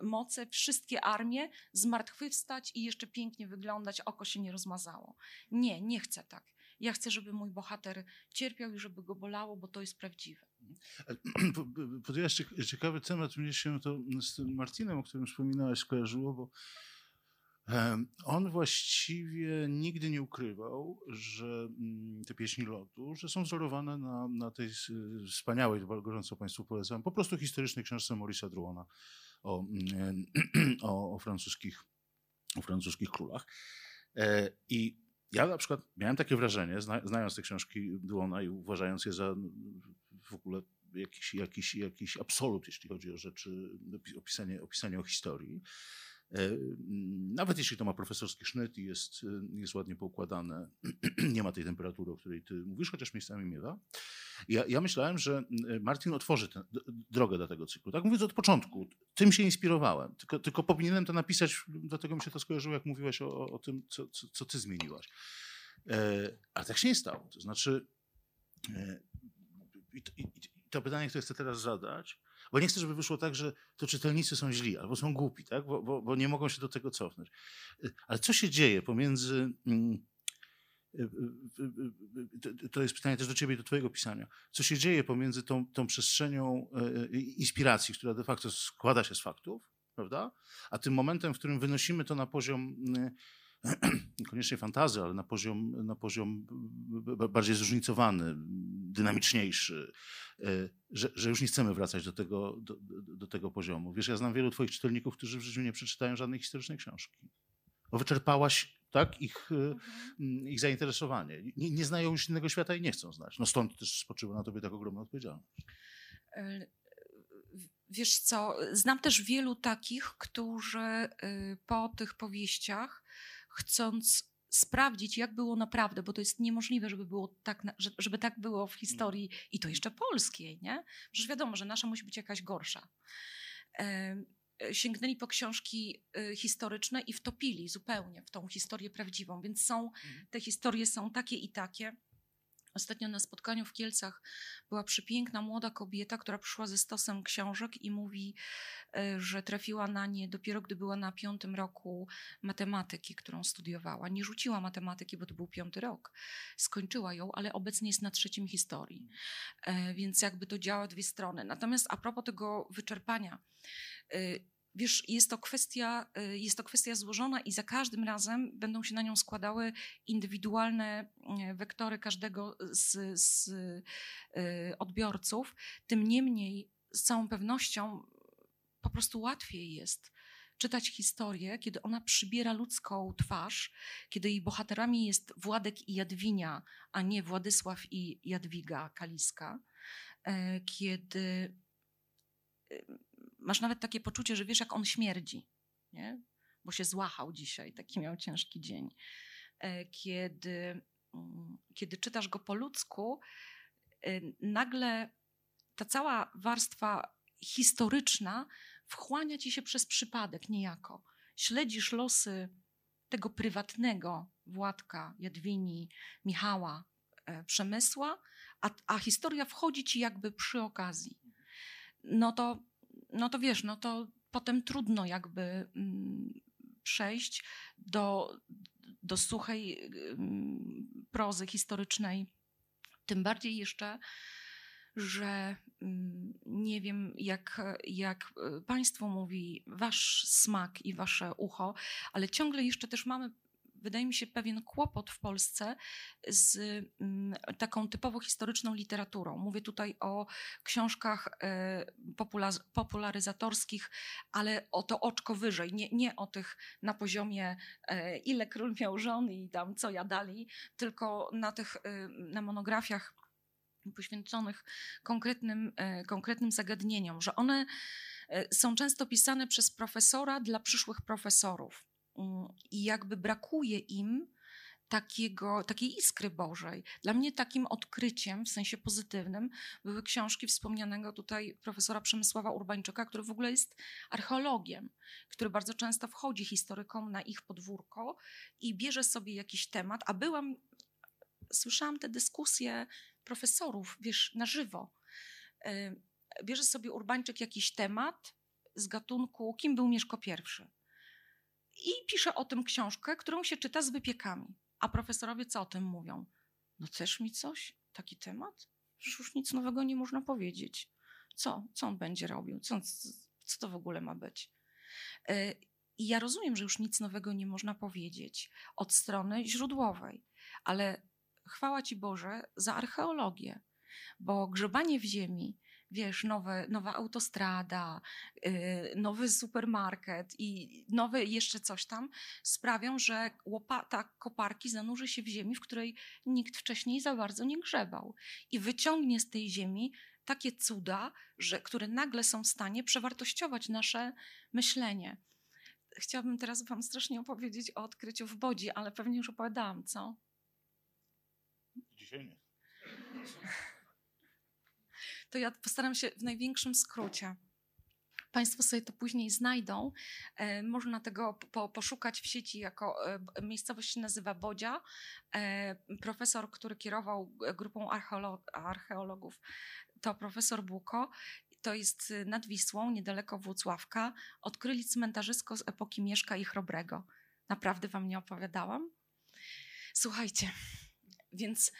moce, wszystkie armie, zmartwychwstać i jeszcze pięknie wyglądać, oko się nie rozmazało. Nie, nie chcę tak. Ja chcę, żeby mój bohater cierpiał i żeby go bolało, bo to jest prawdziwe. Po- po- Podjęłaś ciek- ciekawy temat, mnie się to z tym Martinem, o którym wspominałaś, skojarzyło, bo on właściwie nigdy nie ukrywał, że mm, te pieśni lotu, że są wzorowane na, na tej wspaniałej, gorąco Państwu polecam, po prostu historycznej książce Maurice'a Drouona o, mm, o, o, francuskich, o francuskich królach. E, I ja na przykład miałem takie wrażenie, zna, znając te książki Drouona i uważając je za mm, w ogóle jakiś, jakiś, jakiś absolut, jeśli chodzi o rzeczy, opi- opisanie, opisanie o historii. E, mm, Nawet jeśli to ma profesorski sznyt i jest, e, jest ładnie poukładane, nie ma tej temperatury, o której ty mówisz, chociaż miejscami miewa. Ja, ja myślałem, że mm, Martin otworzy d- drogę dla tego cyklu. Tak mówiąc od początku, tym się inspirowałem. Tylko, tylko powinienem to napisać, dlatego mi się to skojarzyło, jak mówiłeś o, o tym, co, co, co ty zmieniłaś. E, ale tak się nie stało. To znaczy, e, i, to- i to pytanie, które chcę teraz zadać, bo nie chcę, żeby wyszło tak, że to czytelnicy są źli albo są głupi, tak? bo, bo, bo nie mogą się do tego cofnąć. E, Ale co się dzieje pomiędzy. mm, e, e, to- jest pytanie też do ciebie do twojego pisania. Co się dzieje pomiędzy tą, tą przestrzenią e, e, inspiracji, która de facto składa się z faktów, prawda? A tym momentem, w którym wynosimy to na poziom niekoniecznie fantazy, ale na poziom, na poziom bardziej zróżnicowany, dynamiczniejszy, e, że, że już nie chcemy wracać do tego, do, do, do tego poziomu. Wiesz, ja znam wielu twoich czytelników, którzy w życiu nie przeczytają żadnej historycznej książki. Bo wyczerpałaś tak? ich, mhm. ich zainteresowanie. Nie, nie, znają już innego świata i nie chcą znać. No stąd też spoczywa na tobie tak ogromna odpowiedzialność. Wiesz co, znam też wielu takich, którzy po tych powieściach, chcąc sprawdzić, jak było naprawdę, bo to jest niemożliwe, żeby było tak, żeby tak było w historii i to jeszcze polskiej, nie? Przecież wiadomo, że nasza musi być jakaś gorsza. Sięgnęli po książki y, historyczne i wtopili zupełnie w tą historię prawdziwą, więc są, mhm. te historie są takie i takie. Ostatnio na spotkaniu w Kielcach była przepiękna młoda kobieta, która przyszła ze stosem książek i mówi, e, że trafiła na nie dopiero gdy była na piątym roku matematyki, którą studiowała. Nie rzuciła matematyki, bo to był piąty rok. Skończyła ją, ale obecnie jest na trzecim historii. E, więc jakby to działa dwie strony. Natomiast a propos tego wyczerpania, e, Wiesz, jest to, kwestia, y, jest to kwestia złożona i za każdym razem będą się na nią składały indywidualne y, wektory każdego z, z y, odbiorców. Tym niemniej, z całą pewnością, po prostu łatwiej jest czytać historię, kiedy ona przybiera ludzką twarz, kiedy jej bohaterami jest Władek i Jadwinia, a nie Władysław i Jadwiga Kaliska, kiedy masz nawet takie poczucie, że wiesz, jak on śmierdzi, nie? bo się złachał dzisiaj, taki miał ciężki dzień. E, kiedy, mm, kiedy czytasz go po ludzku, e, nagle ta cała warstwa historyczna wchłania ci się przez przypadek niejako. Śledzisz losy tego prywatnego Władka, Jadwini, Michała, e, Przemysła, a, a historia wchodzi ci jakby przy okazji. No to no to wiesz, no to potem trudno jakby mm, przejść do, do suchej mm, prozy historycznej. Tym bardziej jeszcze, że mm, nie wiem, jak, jak Państwo mówi, Wasz smak i Wasze ucho, ale ciągle jeszcze też mamy wydaje mi się, pewien kłopot w Polsce z mm, taką typowo historyczną literaturą. Mówię tutaj o książkach e, popularyzatorskich, ale o to oczko wyżej, nie, nie o tych na poziomie e, ile król miał żon i tam co jadali, tylko na tych e, na monografiach poświęconych konkretnym, konkretnym zagadnieniom, że one są często pisane przez profesora dla przyszłych profesorów. I jakby brakuje im takiego, takiej iskry Bożej. Dla mnie takim odkryciem, w sensie pozytywnym, były książki wspomnianego tutaj profesora Przemysława Urbańczyka, który w ogóle jest archeologiem, który bardzo często wchodzi historykom na ich podwórko i bierze sobie jakiś temat, a byłam, słyszałam te dyskusje profesorów, wiesz, na żywo. Bierze sobie Urbańczyk jakiś temat z gatunku, kim był Mieszko I i pisze o tym książkę, którą się czyta z wypiekami. A profesorowie co o tym mówią? No też mi coś? Taki temat? Przecież już nic nowego nie można powiedzieć. Co? Co on będzie robił? Co, co to w ogóle ma być? E, I ja rozumiem, że już nic nowego nie można powiedzieć od strony źródłowej, ale chwała Ci Boże za archeologię, bo grzebanie w ziemi wiesz, nowe, nowa autostrada, yy, nowy supermarket i nowe jeszcze coś tam, sprawią, że łopata koparki zanurzy się w ziemi, w której nikt wcześniej za bardzo nie grzebał. I wyciągnie z tej ziemi takie cuda, że, które nagle są w stanie przewartościować nasze myślenie. Chciałabym teraz Wam strasznie opowiedzieć o odkryciu w Bodzi, ale pewnie już opowiadałam, co? Dzisiaj nie to ja postaram się w największym skrócie. Państwo sobie to później znajdą. E, można tego po, poszukać w sieci jako e, miejscowość się nazywa Bodzia. E, profesor, który kierował grupą archeolog, archeologów, to profesor Buko. To jest nad Wisłą, niedaleko Włocławka. Odkryli cmentarzysko z epoki Mieszka i Chrobrego. Naprawdę wam nie opowiadałam? Słuchajcie, więc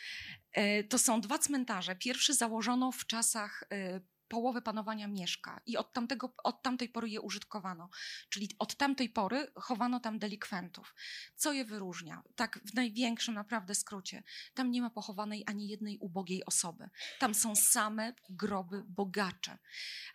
E, to są dwa cmentarze. Pierwszy założono w czasach e, połowę panowania Mieszka i od, tamtego, od tamtej pory je użytkowano. Czyli od tamtej pory chowano tam delikwentów. Co je wyróżnia? Tak w największym naprawdę skrócie. Tam nie ma pochowanej ani jednej ubogiej osoby. Tam są same groby bogacze.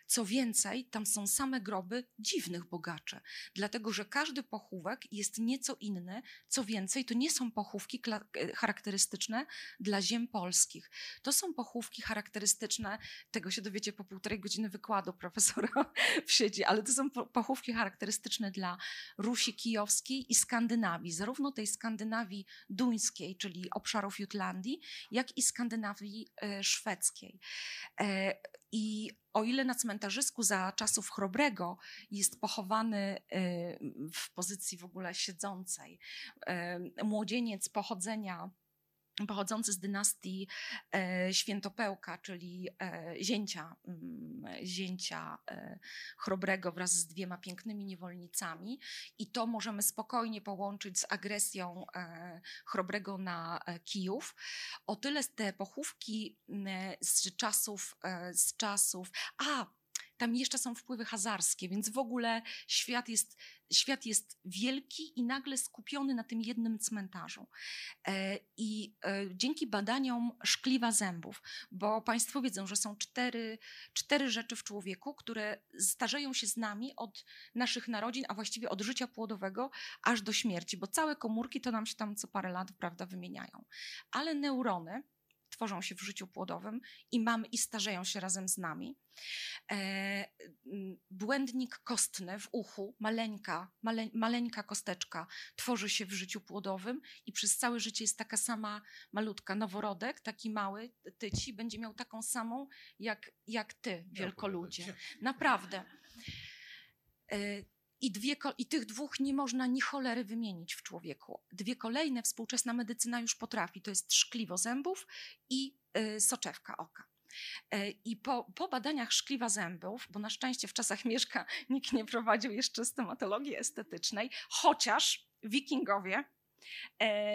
Co więcej, tam są same groby dziwnych bogaczy, dlatego że każdy pochówek jest nieco inny. Co więcej, to nie są pochówki e, charakterystyczne dla ziem polskich. To są pochówki charakterystyczne, tego się dowiecie po półtorej godziny wykładu profesora w ale to są pochówki charakterystyczne dla Rusi Kijowskiej i Skandynawii, zarówno tej Skandynawii duńskiej, czyli obszarów Jutlandii, jak i Skandynawii e, szwedzkiej. E, I o ile na cmentarzysku za czasów Chrobrego jest pochowany y, w pozycji w ogóle siedzącej młodzieniec pochodzenia pochodzący z dynastii e, Świętopełka, czyli e, zięcia, mm, zięcia e, Chrobrego wraz z dwiema pięknymi niewolnicami. I to możemy spokojnie połączyć z agresją Chrobrego na Kijów. O tyle te pochówki z czasów, z czasów, a tam jeszcze są wpływy hazarskie, więc w ogóle świat jest, świat jest wielki i nagle skupiony na tym jednym cmentarzu. E, I e, dzięki badaniom szkliwa zębów, bo Państwo wiedzą, że są cztery, cztery rzeczy w człowieku, które starzeją się z nami od naszych narodzin, a właściwie od życia płodowego aż do śmierci, bo całe komórki to nam się tam co parę lat prawda, wymieniają. Ale neurony, tworzą się w życiu płodowym i mamy i starzeją się razem z nami. E, błędnik kostny w uchu, maleńka, male, maleńka kosteczka tworzy się w życiu płodowym i przez całe życie jest taka sama malutka. Noworodek, taki mały, tyci, będzie miał taką samą jak, jak ty, wielkoludzie. Naprawdę. I, dwie, I tych dwóch nie można ni cholery wymienić w człowieku. Dwie kolejne współczesna medycyna już potrafi. To jest szkliwo zębów i y, soczewka oka. E, I po, po, badaniach szkliwa zębów, bo na szczęście w czasach Mieszka nikt nie prowadził jeszcze stomatologii estetycznej, chociaż wikingowie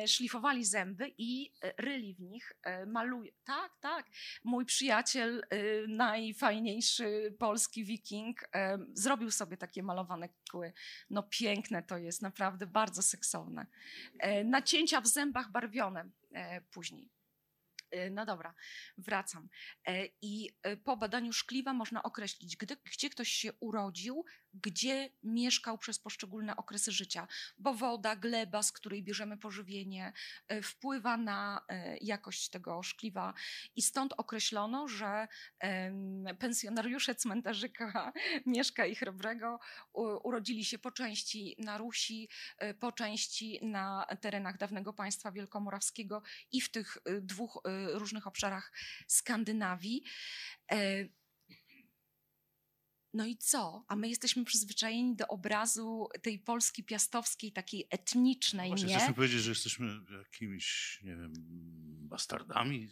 szlifowali zęby i e, ryli w nich, e, maluje. Tak, tak. Mój przyjaciel, e, najfajniejszy polski wiking, e, zrobił sobie takie malowane kły. No piękne to jest, naprawdę bardzo seksowne. E, nacięcia w zębach barwione później. No dobra, wracam. I po badaniu szkliwa można określić, gdy, gdzie ktoś się urodził, gdzie mieszkał przez poszczególne okresy życia, bo woda, gleba, z której bierzemy pożywienie, e, wpływa na e, jakość tego szkliwa i stąd określono, że pensjonariusze cmentarzyka Mieszka i Chrobrego urodzili się po części na Rusi, e, po części na terenach dawnego państwa wielkomorawskiego i w tych dwóch różnych obszarach Skandynawii. No i co? A my jesteśmy przyzwyczajeni do obrazu tej Polski piastowskiej, takiej etnicznej, Właśnie nie? chcesz powiedzieć, że jesteśmy jakimiś, nie wiem, bastardami?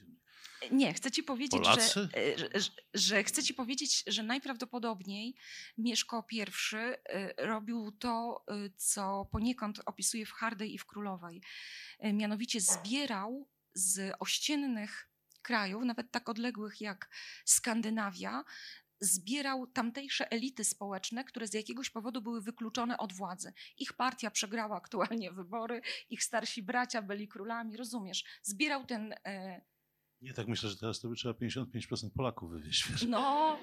Nie, chcę ci powiedzieć, że, e, że, że, chcę ci powiedzieć, że najprawdopodobniej Mieszko I e, robił to, e, co poniekąd opisuje w Hardej i w Królowej. Mianowicie zbierał z ościennych krajów, nawet tak odległych jak Skandynawia, zbierał tamtejsze elity społeczne, które z jakiegoś powodu były wykluczone od władzy. Ich partia przegrała aktualnie wybory, ich starsi bracia byli królami, rozumiesz? Zbierał ten. E... Nie, tak myślę, że teraz to by trzeba 55% Polaków wywieźć. Wiesz? No,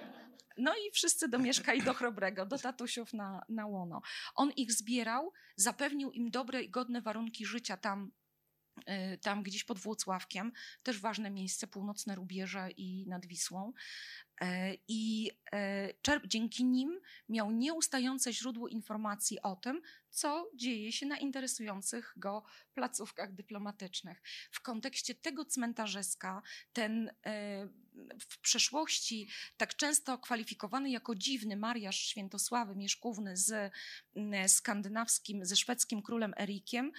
no i wszyscy do Mieszka i do Chrobrego, do tatusiów na, na łono. On ich zbierał, zapewnił im dobre i godne warunki życia tam e, tam gdzieś pod Włocławkiem, też ważne miejsce, północne rubieże i nad Wisłą. E, I e, dzięki nim miał nieustające źródło informacji o tym, co dzieje się na interesujących go placówkach dyplomatycznych. W kontekście tego cmentarzyska, ten e, w przeszłości tak często kwalifikowany jako dziwny mariaż Świętosławy Mieszkówny z skandynawskim, ze szwedzkim królem Erikiem,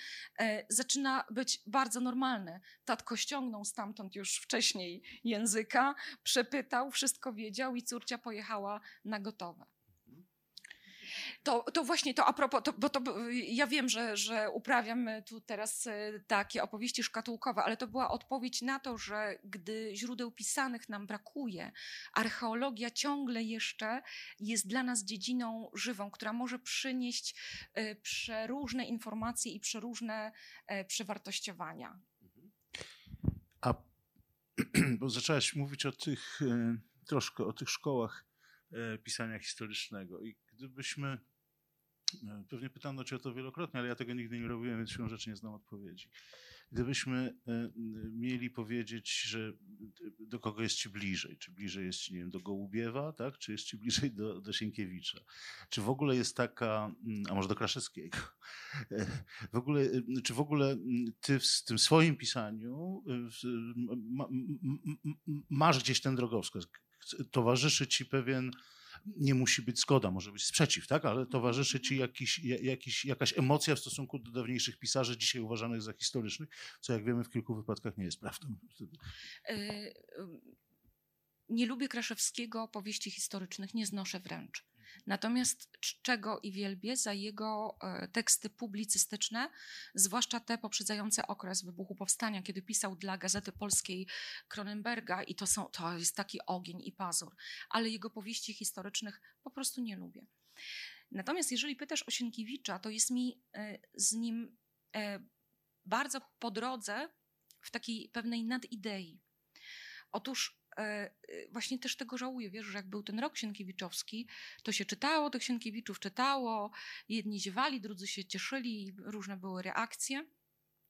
zaczyna być bardzo normalny. Tatko ściągnął stamtąd już wcześniej języka, przepytał, wszystko wszystko wiedział i córcia pojechała na gotowe. To, to właśnie to a propos, to, bo to, ja wiem, że, że uprawiam tu teraz e, takie opowieści szkatułkowe, ale to była odpowiedź na to, że gdy źródeł pisanych nam brakuje, archeologia ciągle jeszcze jest dla nas dziedziną żywą, która może przynieść e, przeróżne informacje i przeróżne e, przewartościowania. A bo zaczęłaś mówić o tych, troszkę o tych szkołach pisania historycznego i gdybyśmy E, pewnie pytano cię o to wielokrotnie, ale ja tego nigdy nie robiłem, więc siłą rzeczy nie znam odpowiedzi. Gdybyśmy e, mieli powiedzieć, że do kogo jest ci bliżej, czy bliżej jest ci, nie wiem, do Gołubiewa, tak? czy jest ci bliżej do, do Sienkiewicza, czy w ogóle jest taka, a może do Kraszewskiego, e, w ogóle, czy w ogóle ty w tym swoim pisaniu masz gdzieś ten drogowskaz, towarzyszy ci pewien nie musi być zgoda, może być sprzeciw, tak? ale towarzyszy ci jakiś, jakiś, jakaś emocja w stosunku do dawniejszych pisarzy, dzisiaj uważanych za historycznych, co jak wiemy w kilku wypadkach nie jest prawdą. E, nie lubię Kraszewskiego powieści historycznych, nie znoszę wręcz. Natomiast czego i wielbię za jego e, teksty publicystyczne, zwłaszcza te poprzedzające okres wybuchu powstania, kiedy pisał dla Gazety Polskiej Kronenberga i to, są, to jest taki ogień i pazur. Ale jego powieści historycznych po prostu nie lubię. Natomiast jeżeli pytasz o Sienkiewicza, to jest mi e, z nim e, bardzo po drodze w takiej pewnej nadidei. Otóż właśnie też tego żałuję, wiesz, że jak był ten rok Sienkiewiczowski, to się czytało tych Sienkiewiczów, czytało, jedni ziewali, drudzy się cieszyli, różne były reakcje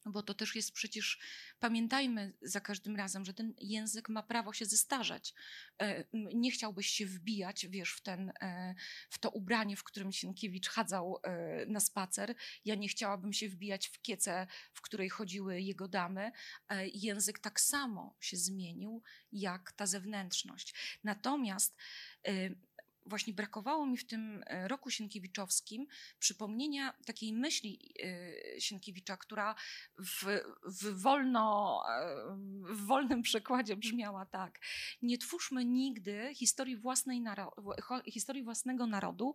bo to też jest przecież, pamiętajmy za każdym razem, że ten język ma prawo się zestarzać. E, nie chciałbyś się wbijać, wiesz, w, ten, e, w to ubranie, w którym Sienkiewicz chadzał e, na spacer. Ja nie chciałabym się wbijać w kiecę, w której chodziły jego damy. Język tak samo się zmienił, jak ta zewnętrzność. Natomiast właśnie brakowało mi w tym e, roku Sienkiewiczowskim przypomnienia takiej myśli e, Sienkiewicza, która w, w, wolno, e, w wolnym przekładzie brzmiała tak. Nie twórzmy nigdy historii, własnej historii własnego narodu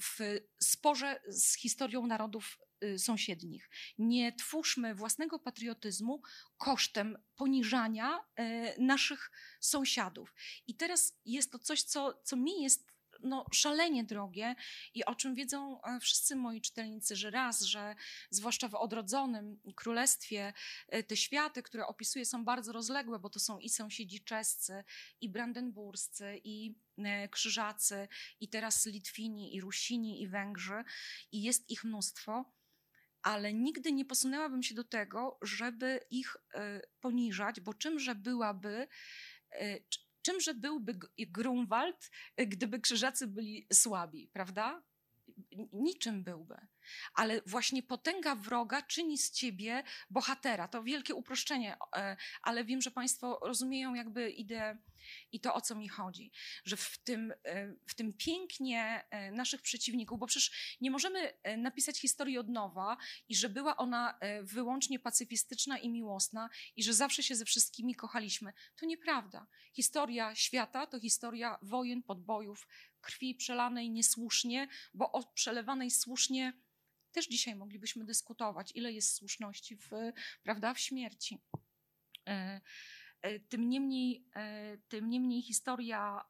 w sporze z historią narodów sąsiednich. Nie twórzmy własnego patriotyzmu kosztem poniżania y, naszych sąsiadów. I teraz jest to coś, co, co mi jest no, szalenie drogie i o czym wiedzą e, wszyscy moi czytelnicy, że raz, że zwłaszcza w odrodzonym królestwie e, te światy, które opisuję, są bardzo rozległe, bo to są i sąsiedzi czescy, i brandenburscy, i e, krzyżacy, i teraz Litwini, i Rusini, i Węgrzy, i jest ich mnóstwo ale nigdy nie posunęłabym się do tego, żeby ich e, poniżać, bo czymże byłaby, e, czymże byłby Grunwald, e, gdyby krzyżacy byli słabi, prawda? Niczym byłby ale właśnie potęga wroga czyni z ciebie bohatera. To wielkie uproszczenie, e, ale wiem, że Państwo rozumieją jakby ideę i to, o co mi chodzi. Że w tym, e, w tym pięknie e, naszych przeciwników, bo przecież nie możemy napisać historii od nowa i że była ona wyłącznie pacyfistyczna i miłosna i że zawsze się ze wszystkimi kochaliśmy. To nieprawda. Historia świata to historia wojen, podbojów, krwi przelanej niesłusznie, bo o przelewanej słusznie też dzisiaj moglibyśmy dyskutować, ile jest słuszności w, prawda, w śmierci. E, e, tym niemniej, e, tym niemniej historia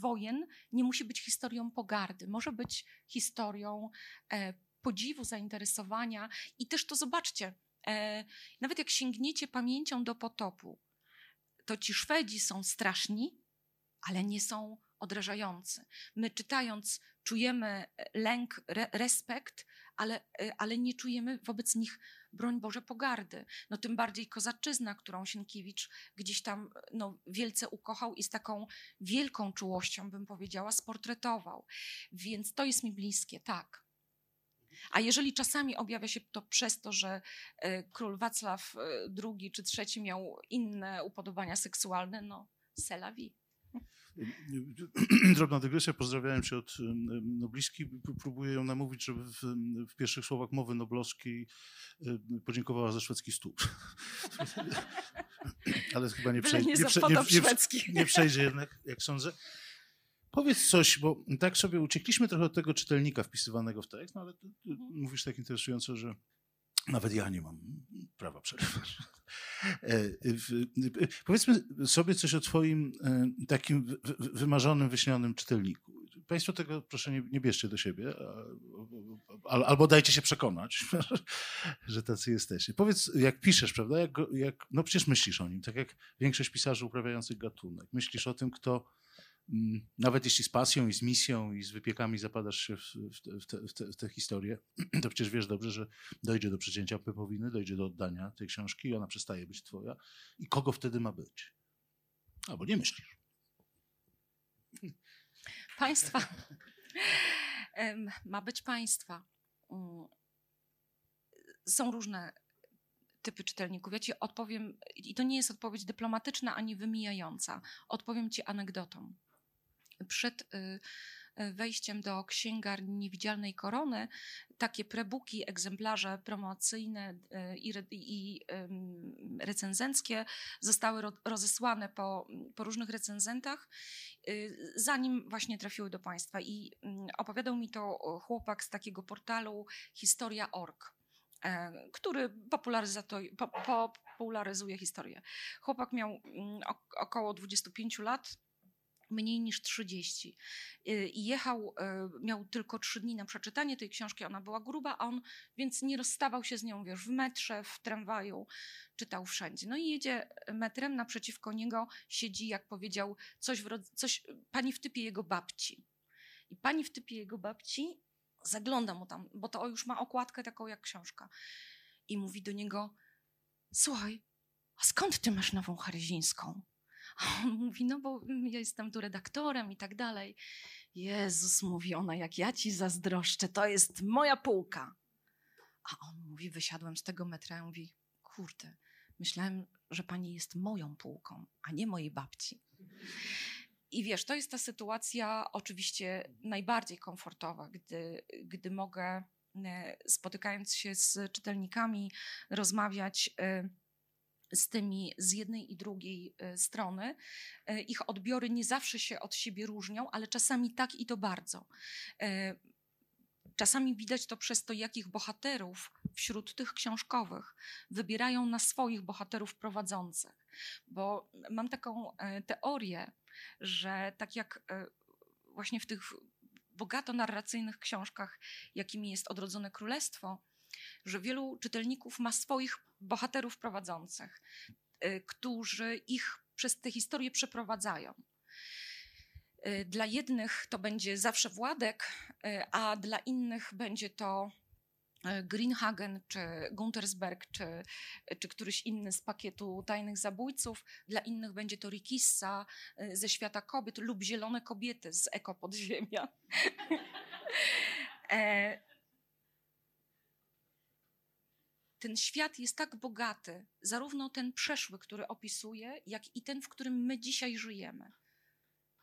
wojen nie musi być historią pogardy, może być historią podziwu, zainteresowania i też to zobaczcie, nawet jak sięgniecie pamięcią do potopu, to ci Szwedzi są straszni, ale nie są odrażający. My czytając czujemy lęk, re, respekt, ale, y, ale nie czujemy wobec nich, broń Boże, pogardy. No tym bardziej Kozaczyzna, którą Sienkiewicz gdzieś tam no, wielce ukochał i z taką wielką czułością, bym powiedziała, sportretował. Więc to jest mi bliskie, tak. A jeżeli czasami objawia się to przez to, że król Wacław II czy III miał inne upodobania seksualne, no, c'est la vie. Drobna dygresja, pozdrawiałem cię od nobliski. Próbuję ją namówić, żeby w, w pierwszych słowach mowy noblowskiej podziękowała za szwedzki stół. Ale chyba nie przejdzie, nie, prze, nie, nie, nie przejdzie jednak, jak sądzę. Powiedz coś, bo tak sobie uciekliśmy trochę od tego czytelnika wpisywanego w tekst, no ale ty, ty mówisz tak interesująco, że nawet ja nie mam prawa przerywać. E, powiedzmy sobie coś o Twoim e, takim wymarzonym, wyśnionym czytelniku. Państwo tego proszę nie, nie bierzcie do siebie, albo dajcie się przekonać, że tacy jesteście. Powiedz, jak piszesz, prawda? Jak, jak, no przecież myślisz o nim, tak jak większość pisarzy uprawiających gatunek. Myślisz o tym, kto nawet jeśli z pasją i z misją i z wypiekami zapadasz się w, w, te, w, te, w tę historię, to przecież wiesz dobrze, że dojdzie do przecięcia pepowiny, dojdzie do oddania tej książki i ona przestaje być twoja. I kogo wtedy ma być? Albo nie myślisz. Państwa. ma być państwa. Mm. Są różne typy czytelników. Ja ci odpowiem, i to nie jest odpowiedź dyplomatyczna ani wymijająca. Odpowiem ci anegdotą przed y, y, wejściem do księgarni Niewidzialnej Korony takie prebuki, egzemplarze promocyjne y, i, i recenzenckie zostały rozesłane po, po różnych recenzentach, zanim właśnie trafiły do Państwa. I mm, opowiadał mi to chłopak z takiego portalu Historia.org e, który popularyzuje historię. Chłopak miał mm, około 25 lat, mniej niż 30. Y, I jechał, y, miał tylko trzy dni na przeczytanie tej książki, ona była gruba, a on więc nie rozstawał się z nią, wiesz, w metrze, w tramwaju, czytał wszędzie. No i jedzie metrem, naprzeciwko niego siedzi, jak powiedział, coś, w, coś pani w typie jego babci. I pani w typie jego babci zagląda mu tam, bo to już ma okładkę taką jak książka. I mówi do niego, słuchaj, a skąd ty masz nową Haryzińską? A on mówi, no bo ja jestem tu redaktorem i tak dalej. Jezus, mówi ona, jak ja ci zazdroszczę, to jest moja półka. A on mówi, wysiadłem z tego metra i mówi, kurde, myślałem, że pani jest moją półką, a nie mojej babci. I wiesz, to jest ta sytuacja oczywiście najbardziej komfortowa, gdy, gdy mogę, e, spotykając się z czytelnikami, rozmawiać y, z tymi z jednej i drugiej e, strony. E, ich odbiory nie zawsze się od siebie różnią, ale czasami tak i to bardzo. E, czasami widać to przez to, jakich bohaterów wśród tych książkowych wybierają na swoich bohaterów prowadzących. Bo mam taką teorię, że tak jak właśnie w tych bogato narracyjnych książkach, jakimi jest Odrodzone Królestwo, że wielu czytelników ma swoich bohaterów prowadzących, y, którzy ich przez tę historię przeprowadzają. Y, dla jednych to będzie zawsze Władek, y, a dla innych będzie to Greenhagen, czy Guntersberg, czy, czy któryś inny z pakietu Tajnych Zabójców. Dla innych będzie to Rikissa ze świata kobiet lub Zielone Kobiety z Eko Podziemia. E, ten świat jest tak bogaty, zarówno ten przeszły, który opisuje, jak i ten, w którym my dzisiaj żyjemy.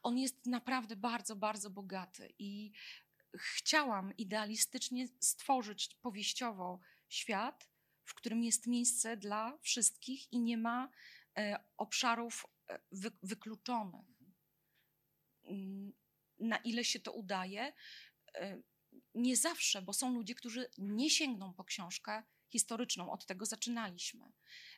On jest naprawdę bardzo, bardzo bogaty i chciałam idealistycznie stworzyć powieściowo świat, w którym jest miejsce dla wszystkich i nie ma e, obszarów e, wy, wykluczonych. Mm, na ile się to udaje, e, nie zawsze, bo są ludzie, którzy nie sięgną po książkę historyczną, od tego zaczynaliśmy,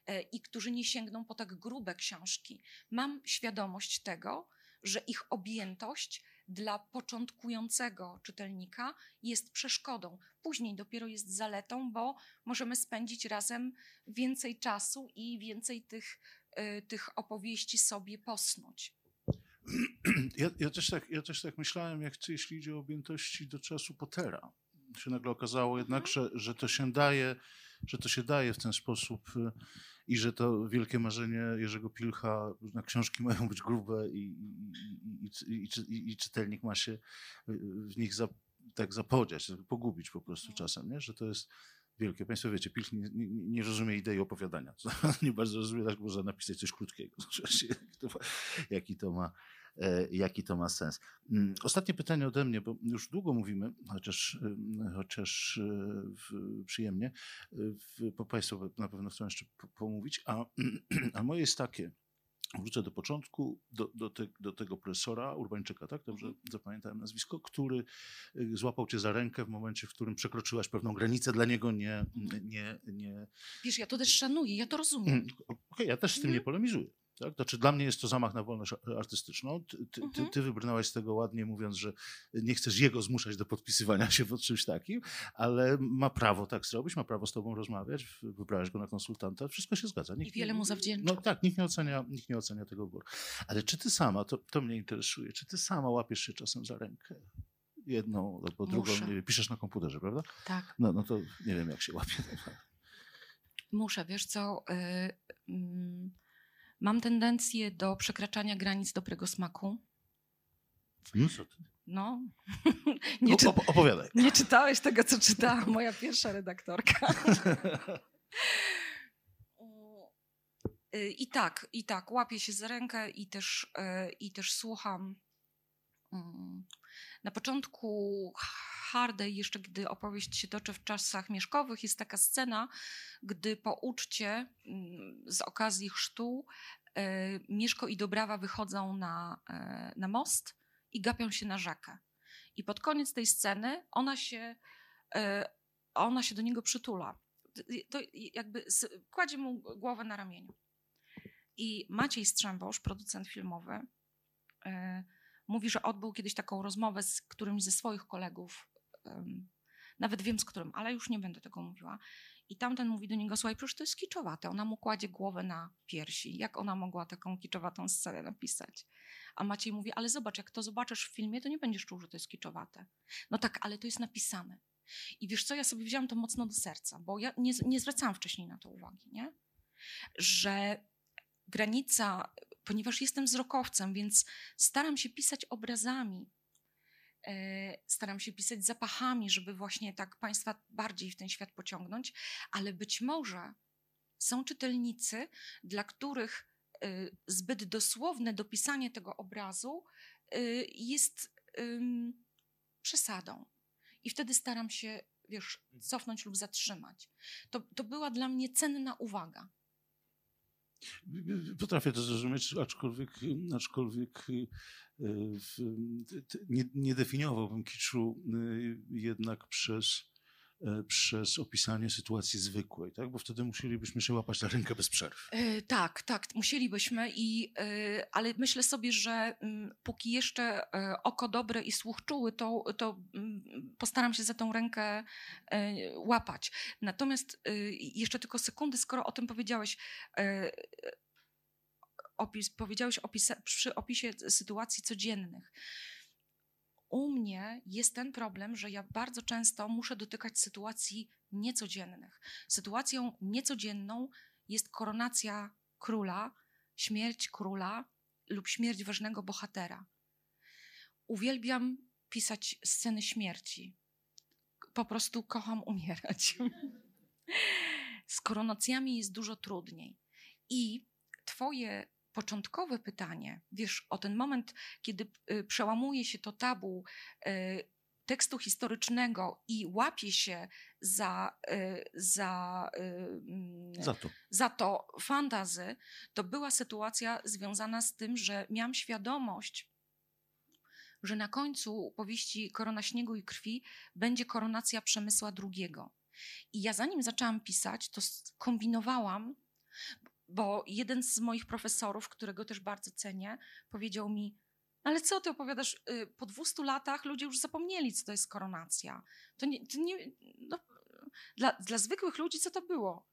e, i którzy nie sięgną po tak grube książki. Mam świadomość tego, że ich objętość dla początkującego czytelnika jest przeszkodą. Później dopiero jest zaletą, bo możemy spędzić razem więcej czasu i więcej tych, y, tych opowieści sobie posnuć. Ja, ja, też tak, ja też tak myślałem, jak jeśli idzie o objętości do czasu Pottera. Się nagle okazało jednak, mhm. że, że to się daje że to się daje w ten sposób y, i że to wielkie marzenie Jerzego Pilcha, na książki mają być grube i, i, i, i, i czytelnik ma się y, w nich za, tak zapodziać, pogubić po prostu no. czasem, nie? że to jest wielkie. Państwo wiecie, Pilch nie, nie, nie rozumie idei opowiadania. nie bardzo rozumie, tak można napisać coś krótkiego. Jaki to ma jaki to ma sens. Mm, ostatnie pytanie ode mnie, bo już długo mówimy, chociaż, chociaż e, przyjemnie, bo Państwo na pewno chcą jeszcze pomówić, a, a moje jest takie, wrócę do początku, do, do, te, do tego profesora Urbańczyka, tak? Dobrze Mhm. zapamiętałem nazwisko, który złapał cię za rękę w momencie, w którym przekroczyłaś pewną granicę, dla niego nie... Mhm. nie, nie Wiesz, ja to też szanuję, ja to rozumiem. Mm, Okej, ja też z tym Mhm. nie polemizuję. Tak? Znaczy, dla mnie jest to zamach na wolność artystyczną. Ty, ty, ty, Mhm. ty wybrnęłaś z tego ładnie, mówiąc, że nie chcesz jego zmuszać do podpisywania się pod czymś takim, ale ma prawo tak zrobić, ma prawo z tobą rozmawiać, wybrałeś go na konsultanta, wszystko się zgadza. I wiele mu zawdzięczam. No tak, nikt nie ocenia, nikt nie ocenia tego gór. Ale czy ty sama, to, to mnie interesuje, czy ty sama łapiesz się czasem za rękę? Jedną albo drugą, wiem, piszesz na komputerze, prawda? Tak. No, no to nie wiem, jak się łapie. Muszę, wiesz co, y, mm, mam tendencję do przekraczania granic dobrego smaku. No ty? No, nie, czy, Op- opowiadaj. nie czytałeś tego, co czytała moja pierwsza redaktorka. Y, I tak, i tak, łapię się za rękę i też, y, i też słucham. Na początku Hardej, jeszcze gdy opowieść się toczy w czasach mieszkowych, jest taka scena, gdy po uczcie mm, z okazji chrztu y, Mieszko i Dobrawa wychodzą na, y, na most i gapią się na rzekę. I pod koniec tej sceny ona się, y, ona się do niego przytula. To jakby kładzie mu głowę na ramieniu. I Maciej Strzembosz, producent filmowy, mówi, że odbył kiedyś taką rozmowę z którymś ze swoich kolegów. nawet wiem z którym, ale już nie będę tego mówiła. I tamten mówi do niego, słuchaj, przecież to jest kiczowate. Ona mu kładzie głowę na piersi. Jak ona mogła taką kiczowatą scenę napisać? A Maciej mówi, ale zobacz, jak to zobaczysz w filmie, to nie będziesz czuł, że to jest kiczowate. No tak, ale to jest napisane. I wiesz co, ja sobie wziąłam to mocno do serca, bo ja nie, nie zwracałam wcześniej na to uwagi, nie? Że granica, ponieważ jestem wzrokowcem, więc staram się pisać obrazami, e, staram się pisać zapachami, żeby właśnie tak Państwa bardziej w ten świat pociągnąć, ale być może są czytelnicy, dla których e, zbyt dosłowne dopisanie tego obrazu e, jest przesadą. I wtedy staram się, wiesz, cofnąć lub zatrzymać. To, to była dla mnie cenna uwaga. Potrafię to zrozumieć, aczkolwiek, aczkolwiek y, nie, nie definiowałbym kiczu y, jednak przez, przez opisanie sytuacji zwykłej, tak? bo wtedy musielibyśmy się łapać na rękę bez przerw. E, tak, tak, musielibyśmy, i, e, ale myślę sobie, że mm, póki jeszcze e, oko dobre i słuch czuły, to, to mm, postaram się za tą rękę e, łapać. Natomiast e, jeszcze tylko sekundy, skoro o tym powiedziałeś, e, opis, powiedziałeś opisa, przy opisie sytuacji codziennych. U mnie jest ten problem, że ja bardzo często muszę dotykać sytuacji niecodziennych. Sytuacją niecodzienną jest koronacja króla, śmierć króla lub śmierć ważnego bohatera. Uwielbiam pisać sceny śmierci. Po prostu kocham umierać. Z koronacjami jest dużo trudniej. I Twoje początkowe pytanie, wiesz, o ten moment, kiedy y, przełamuje się to tabu y, tekstu historycznego i łapie się za, y, za, mm, Za to. za to fantazy, to była sytuacja związana z tym, że miałam świadomość, że na końcu powieści Korona Śniegu i Krwi będzie koronacja Przemysła II. I ja zanim zaczęłam pisać, to kombinowałam, bo jeden z moich profesorów, którego też bardzo cenię, powiedział mi, ale co ty opowiadasz? Y, Po 200 latach ludzie już zapomnieli, co to jest koronacja. To nie, to nie no, dla, dla zwykłych ludzi co to było?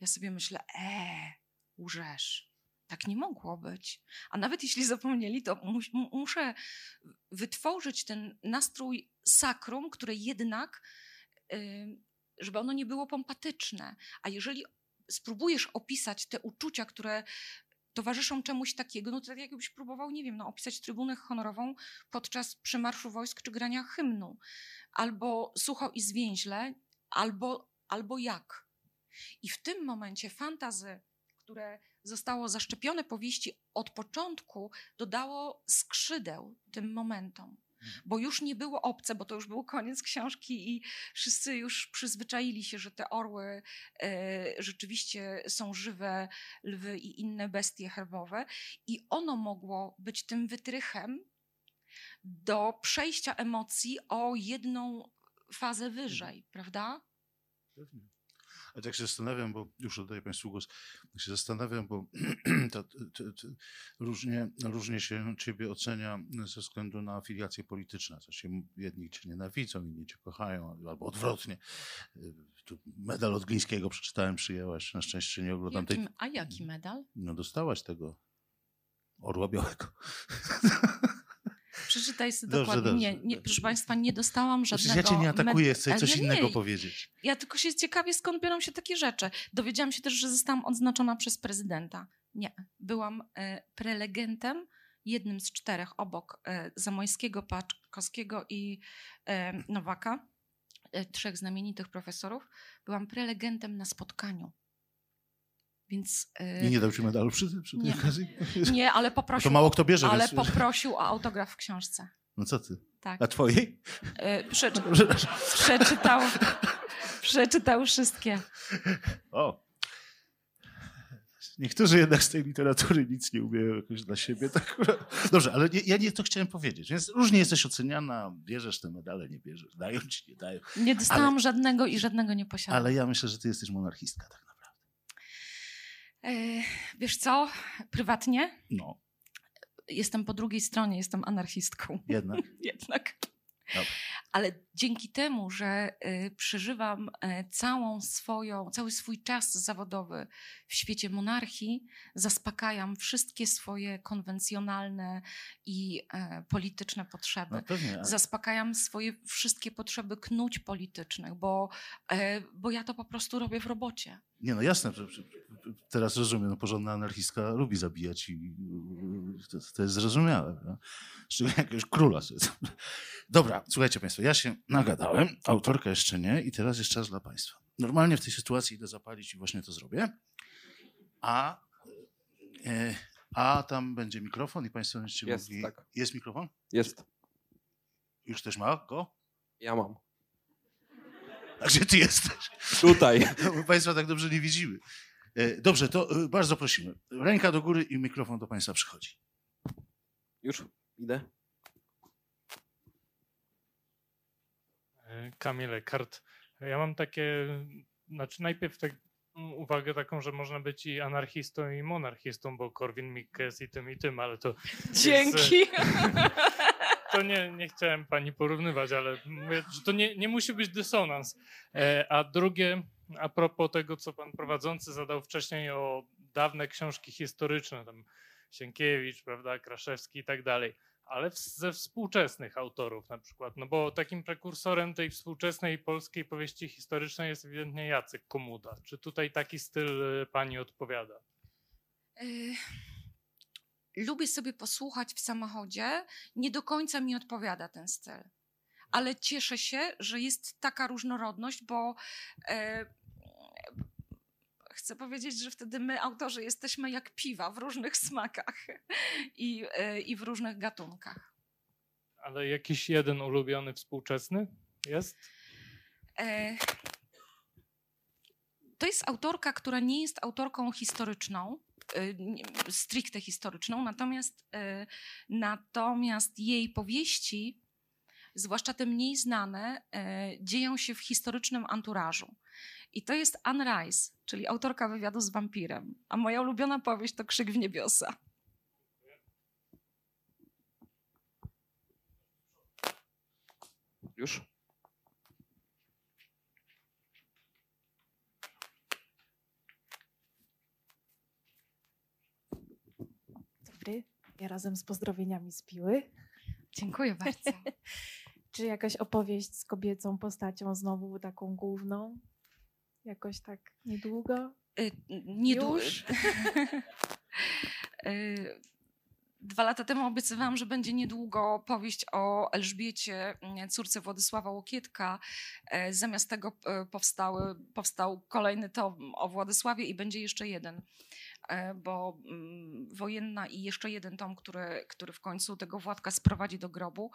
Ja sobie myślę, e, łżesz. Tak nie mogło być. A nawet jeśli zapomnieli, to mus, mu- muszę wytworzyć ten nastrój sakrum, które jednak, y, żeby ono nie było pompatyczne. A jeżeli spróbujesz opisać te uczucia, które towarzyszą czemuś takiego, no to tak jakbyś próbował, nie wiem, no, opisać trybunę honorową podczas przymarszu wojsk czy grania hymnu. Albo sucho i zwięźle, albo, albo jak. I w tym momencie fantazy, które zostało zaszczepione powieści od początku, dodało skrzydeł tym momentom. Bo już nie było obce, bo to już był koniec książki i wszyscy już przyzwyczaili się, że te orły e, rzeczywiście są żywe lwy i inne bestie herbowe i ono mogło być tym wytrychem do przejścia emocji o jedną fazę wyżej, prawda? Pewnie. A tak się zastanawiam, bo już oddaję Państwu głos, tak się zastanawiam, bo różnie, różnie się Ciebie ocenia ze względu na afiliacje polityczne. Się jedni Cię nienawidzą, inni Cię kochają, albo odwrotnie. Tu medal od Glińskiego przeczytałem, przyjęłaś, na szczęście nie oglądam Jakim, tej... a jaki medal? No dostałaś tego orła białego. Przeczytaj sobie Dobrze, dokładnie. dobrze, nie, nie, proszę Państwa, nie dostałam żadnego... Przecież ja Cię nie atakuję, med- chcę coś nie, innego powiedzieć. Ja tylko się ciekawię, skąd biorą się takie rzeczy. Dowiedziałam się też, że zostałam odznaczona przez prezydenta. Nie, byłam e, prelegentem, jednym z czterech obok e, Zamojskiego, Paczkowskiego i e, Nowaka, e, trzech znamienitych profesorów. Byłam prelegentem na spotkaniu. Więc I nie dał Ci medalu przy, przy tej Nie. okazji? nie, ale To poprosił, mało kto bierze, ale więc... poprosił o autograf w książce. No co Ty? Tak. A Twojej? E, przeczy, przeczytał, przeczytał wszystkie. O. Niektórzy jednak z tej literatury nic nie umieją jakoś dla siebie. Tak. Dobrze, ale nie, ja nie to chciałem powiedzieć. Więc różnie jesteś oceniana, bierzesz te medale, nie bierzesz, dają ci, nie dają. Nie dostałam żadnego i żadnego nie posiadam. Ale ja myślę, że ty jesteś monarchistka tak wiesz co? Prywatnie No, jestem po drugiej stronie, jestem anarchistką. jednak. Jednak. Dobra. Ale dzięki temu, że y, przeżywam y, całą swoją, cały swój czas zawodowy w świecie monarchii, zaspokajam wszystkie swoje konwencjonalne i e, polityczne potrzeby. No zaspokajam swoje wszystkie potrzeby knuć politycznych, bo, e, bo ja to po prostu robię w robocie. Nie no jasne, teraz rozumiem, no, porządna anarchistka lubi zabijać i to, to jest zrozumiałe. No? Szczególnie jakiegoś króla. Dobra, słuchajcie Państwo, ja się nagadałem, autorka jeszcze nie i teraz jest czas dla Państwa. Normalnie w tej sytuacji idę zapalić i właśnie to zrobię, a, e, a tam będzie mikrofon i Państwo będziecie Jest, mogli... tak. Jest mikrofon? Jest. Już też ma go? Ja mam. A gdzie Ty jesteś? Tutaj. No, Państwa tak dobrze nie widzimy. E, Dobrze, to e, bardzo prosimy. Ręka do góry i mikrofon do Państwa przychodzi. Już idę. Kamil Eckart. Ja mam takie, znaczy najpierw tak, mm, uwagę taką, że można być i anarchistą i monarchistą, bo Korwin Mikke jest i tym i tym, ale to Dzięki. to nie, nie chciałem pani porównywać, ale mówię, że to nie, nie musi być dysonans. E, A drugie, a propos tego, co pan prowadzący zadał wcześniej o dawne książki historyczne, tam Sienkiewicz, prawda, Kraszewski i tak dalej, ale ze współczesnych autorów na przykład, no bo takim prekursorem tej współczesnej polskiej powieści historycznej jest ewidentnie Jacek Komuda. Czy tutaj taki styl e, pani odpowiada? Y, Lubię sobie posłuchać w samochodzie. Nie do końca mi odpowiada ten styl. Ale cieszę się, że jest taka różnorodność, bo e, chcę powiedzieć, że wtedy my, autorzy, jesteśmy jak piwa w różnych smakach i, e, i w różnych gatunkach. Ale jakiś jeden ulubiony współczesny jest? E, To jest autorka, która nie jest autorką historyczną, e, stricte historyczną, natomiast, e, natomiast jej powieści, zwłaszcza te mniej znane, dzieją się w historycznym anturażu. I to jest Anne Rice, czyli autorka wywiadu z wampirem. A moja ulubiona powieść to Krzyk w niebiosa. Już? Dobry. Ja razem z pozdrowieniami z Piły. Dziękuję bardzo. Czy jakaś opowieść z kobiecą postacią znowu taką główną? Jakoś tak niedługo? Y, Nie du- Już? Y, Dwa lata temu obiecywałam, że będzie niedługo powieść o Elżbiecie, mm, córce Władysława Łokietka. E, Zamiast tego e, powstały, powstał kolejny tom o Władysławie i będzie jeszcze jeden, bo mm, wojenna i jeszcze jeden tom, który, który w końcu tego Władka sprowadzi do grobu.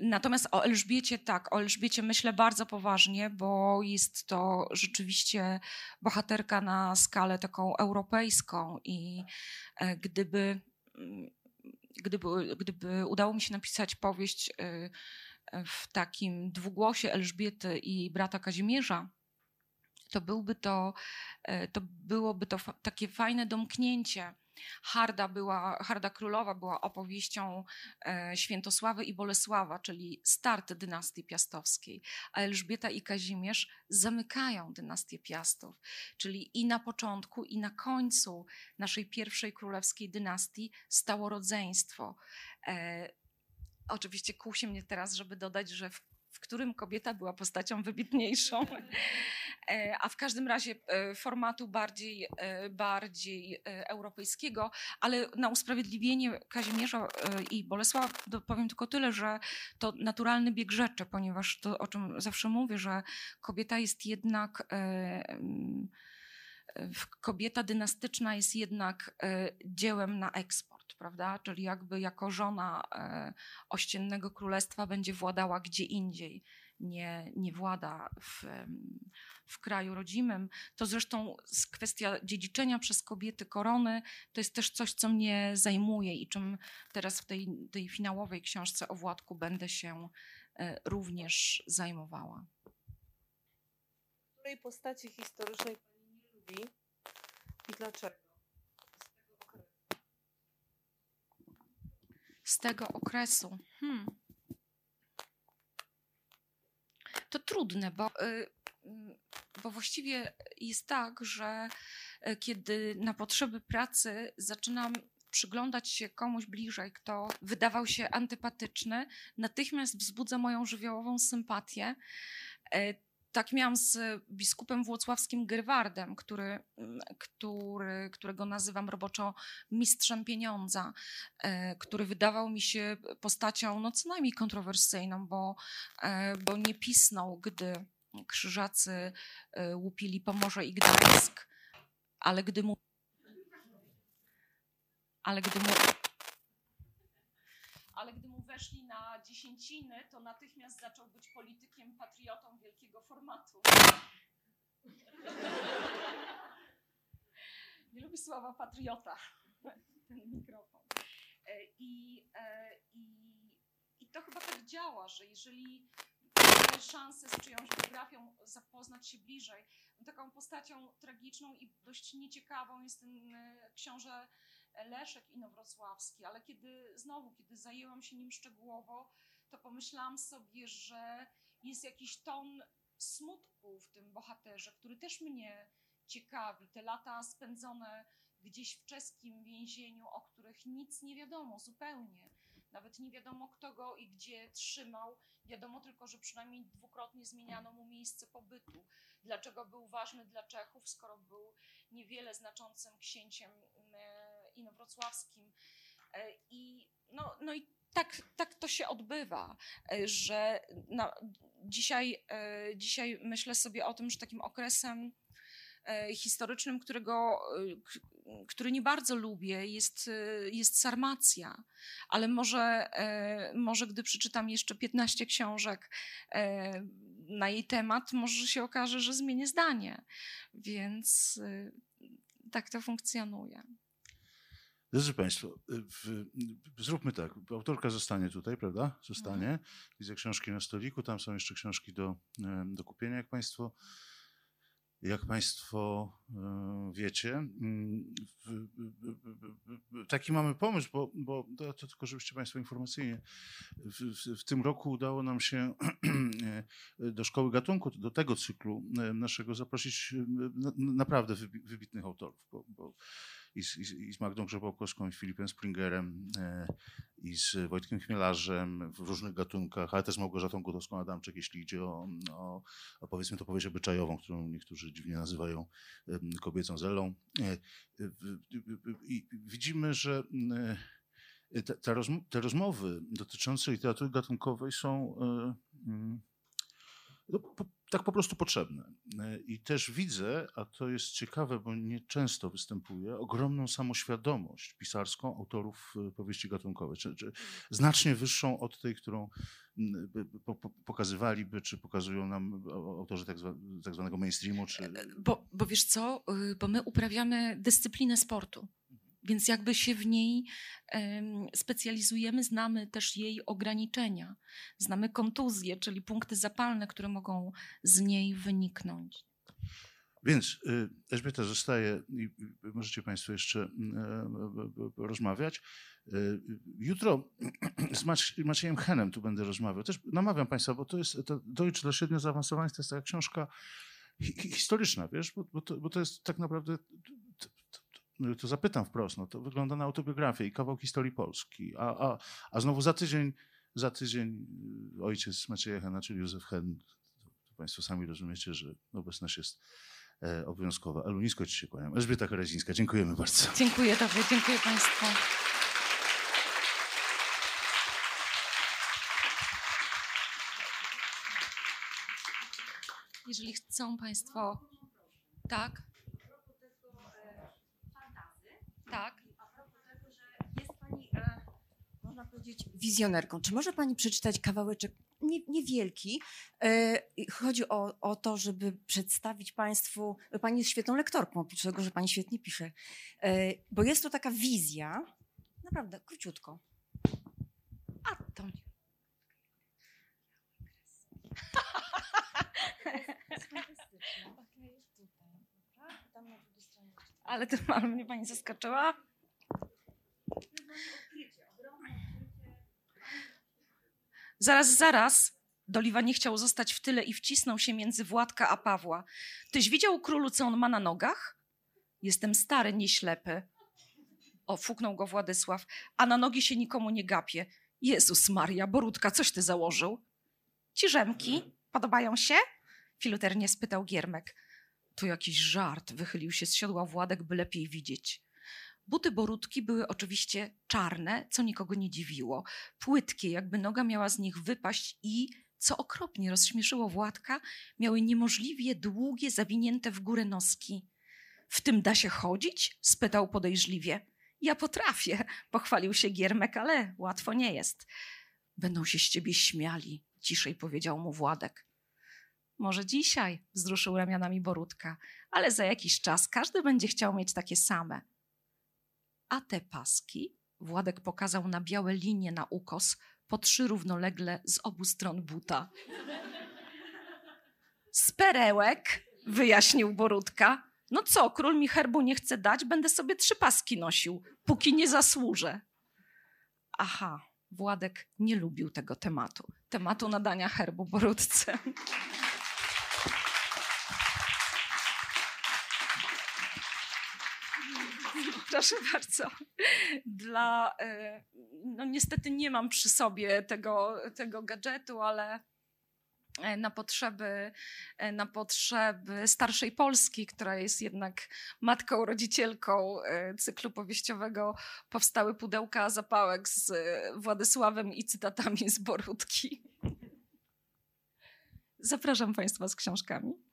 Natomiast o Elżbiecie tak, o Elżbiecie myślę bardzo poważnie, bo jest to rzeczywiście bohaterka na skalę taką europejską i gdyby, mm, gdyby, gdyby udało mi się napisać powieść w takim dwugłosie Elżbiety i brata Kazimierza, to byłby to, e, to byłoby to takie fajne domknięcie. Harda, była, Harda Królowa była opowieścią e, Świętosławy i Bolesława, czyli start dynastii piastowskiej, a Elżbieta i Kazimierz zamykają dynastię Piastów, czyli i na początku, i na końcu naszej pierwszej królewskiej dynastii stało rodzeństwo. E, oczywiście kusi mnie teraz, żeby dodać, że w, w którym kobieta była postacią wybitniejszą. E, a w każdym razie e, formatu bardziej, e, bardziej europejskiego, ale na usprawiedliwienie Kazimierza i Bolesława powiem tylko tyle, że to naturalny bieg rzeczy, ponieważ to, o czym zawsze mówię, że kobieta jest jednak kobieta dynastyczna jest jednak dziełem na eksport, prawda? Czyli jakby jako żona ościennego królestwa będzie władała gdzie indziej, nie, nie włada w, w kraju rodzimym. To zresztą kwestia dziedziczenia przez kobiety korony to jest też coś, co mnie zajmuje i czym teraz w tej, tej finałowej książce o Władku będę się e, również zajmowała. Której postaci historycznej pani nie lubi i dlaczego? Z tego okresu. Hmm. To trudne, bo y, bo właściwie jest tak, że e, kiedy na potrzeby pracy zaczynam przyglądać się komuś bliżej, kto wydawał się antypatyczny, natychmiast wzbudza moją żywiołową sympatię. E, tak miałam z biskupem włocławskim Gerwardem, który, który, którego nazywam roboczo mistrzem pieniądza, e, który wydawał mi się postacią no, co najmniej kontrowersyjną, bo, bo nie pisnął, gdy krzyżacy e, łupili Pomorze i Gdańsk, ale gdy mu ale gdy mu ale gdy mu weszli na dziesięciny, to natychmiast zaczął być politykiem, patriotą wielkiego formatu. Nie lubi słowa patriota, ten mikrofon. E, I, e, i, I to chyba tak działa, że jeżeli szansę z czyjąś biografią zapoznać się bliżej. Taką postacią tragiczną i dość nieciekawą jest ten e, książę Leszek Inowrocławski, ale kiedy znowu, kiedy zajęłam się nim szczegółowo, to pomyślałam sobie, że jest jakiś ton smutku w tym bohaterze, który też mnie ciekawi. Te lata spędzone gdzieś w czeskim więzieniu, o których nic nie wiadomo zupełnie. Nawet nie wiadomo, kto go i gdzie trzymał. Wiadomo tylko, że przynajmniej dwukrotnie zmieniano mu miejsce pobytu. Dlaczego był ważny dla Czechów, skoro był niewiele znaczącym księciem inowrocławskim. E, I, no, no i tak, tak to się odbywa, e, że no, dzisiaj, dzisiaj myślę sobie o tym, że takim okresem historycznym, którego, który nie bardzo lubię, jest, jest Sarmacja. Ale może, e, może gdy przeczytam jeszcze 15 książek e, na jej temat, może się okaże, że zmienię zdanie. Więc e, tak to funkcjonuje. Drodzy Państwo, w, zróbmy tak. Autorka zostanie tutaj, prawda? Zostanie. Mhm. Widzę książki na stoliku, tam są jeszcze książki do, do kupienia, jak Państwo jak Państwo e, wiecie, mm, taki mamy pomysł, bo, bo to, to tylko żebyście Państwo informacyjnie, w, w, w, tym roku udało nam się do Szkoły Gatunku, do tego cyklu e, naszego zaprosić e, naprawdę wybitnych autorów, bo, bo i z, i z Magdą Grzebałkowską, i Filipem Springerem, e, i z Wojtkiem Chmielarzem w różnych gatunkach, ale też z Małgorzatą Gutowską-Adamczyk, jeśli idzie o, o, o, powiedzmy to powieść obyczajową, którą niektórzy dziwnie nazywają kobiecą zelą. E, I widzimy, że te, te rozmowy dotyczące literatury gatunkowej są no, tak po prostu potrzebne. E, I też widzę, a to jest ciekawe, bo nie często występuje, ogromną samoświadomość pisarską autorów e, powieści gatunkowej, czy, czy znacznie wyższą od tej, którą by- by po- po- pokazywaliby, czy pokazują nam autorzy tak, zwa, tak zwanego mainstreamu, czy... Bo, bo wiesz co, y, bo my uprawiamy dyscyplinę sportu. Więc jakby się w niej em, specjalizujemy, znamy też jej ograniczenia. Znamy kontuzje, czyli punkty zapalne, które mogą z niej wyniknąć. Więc y, Elżbieta zostaje i y, możecie Państwo jeszcze e, e, rozmawiać. Y, Jutro z Mac- Maciejem Henem tu będę rozmawiał. Też namawiam Państwa, bo to jest to Deutsch dla średnio zaawansowanych, to jest taka książka hi- hi- historyczna, wiesz, bo, bo, to, bo to jest tak naprawdę, to, zapytam wprost, no, to wygląda na autobiografię i kawał historii Polski, a, a, a znowu za tydzień, za tydzień y, ojciec Macieja Hena, czyli Józef Hen, Państwo sami rozumiecie, że obecność jest e, obowiązkowa. Ale nisko Ci się kłaniam. Elżbieta Karezińska, dziękujemy bardzo. Dziękuję Tobie, dziękuję Państwu. Jeżeli chcą Państwo. Tak. Jest pani, e, powiedzieć, wizjonerką. Czy może pani przeczytać kawałeczek nie, niewielki? E, chodzi o, o to, żeby przedstawić państwu. Pani jest świetną lektorką, oprócz tego, że pani świetnie pisze. E, bo jest to taka wizja, naprawdę króciutko. A to nie. Ale to mnie pani zaskoczyła. Zaraz, zaraz. Doliwa nie chciał zostać w tyle i wcisnął się między Władka a Pawła. Tyś widział królu, co on ma na nogach? Jestem stary, nie ślepy. O, fuknął go Władysław. A na nogi się nikomu nie gapie. Jezus Maria, Borudka, coś ty założył? Ci rzemki podobają się? Filuternie spytał Giermek. To jakiś żart, wychylił się z siodła Władek, by lepiej widzieć. Buty Borudki były oczywiście czarne, co nikogo nie dziwiło. Płytkie, jakby noga miała z nich wypaść i, co okropnie rozśmieszyło Władka, miały niemożliwie długie, zawinięte w górę noski. W tym da się chodzić? spytał podejrzliwie. Ja potrafię, pochwalił się Giermek, ale łatwo nie jest. Będą się z ciebie śmiali, ciszej powiedział mu Władek. Może dzisiaj, wzruszył ramionami Borudka, ale za jakiś czas każdy będzie chciał mieć takie same. A te paski, Władek pokazał na białe linie na ukos, po trzy równolegle z obu stron buta. Z perełek, wyjaśnił Borudka. No co, król mi herbu nie chce dać, będę sobie trzy paski nosił, póki nie zasłużę. Aha, Władek nie lubił tego tematu. Tematu nadania herbu Borudce. Proszę bardzo. Dla, e, no niestety nie mam przy sobie tego, tego gadżetu, ale e, na potrzeby, e, na potrzeby starszej Polski, która jest jednak matką, rodzicielką cyklu powieściowego, powstały pudełka zapałek z Władysławem i cytatami z Borutki. Zapraszam Państwa z książkami.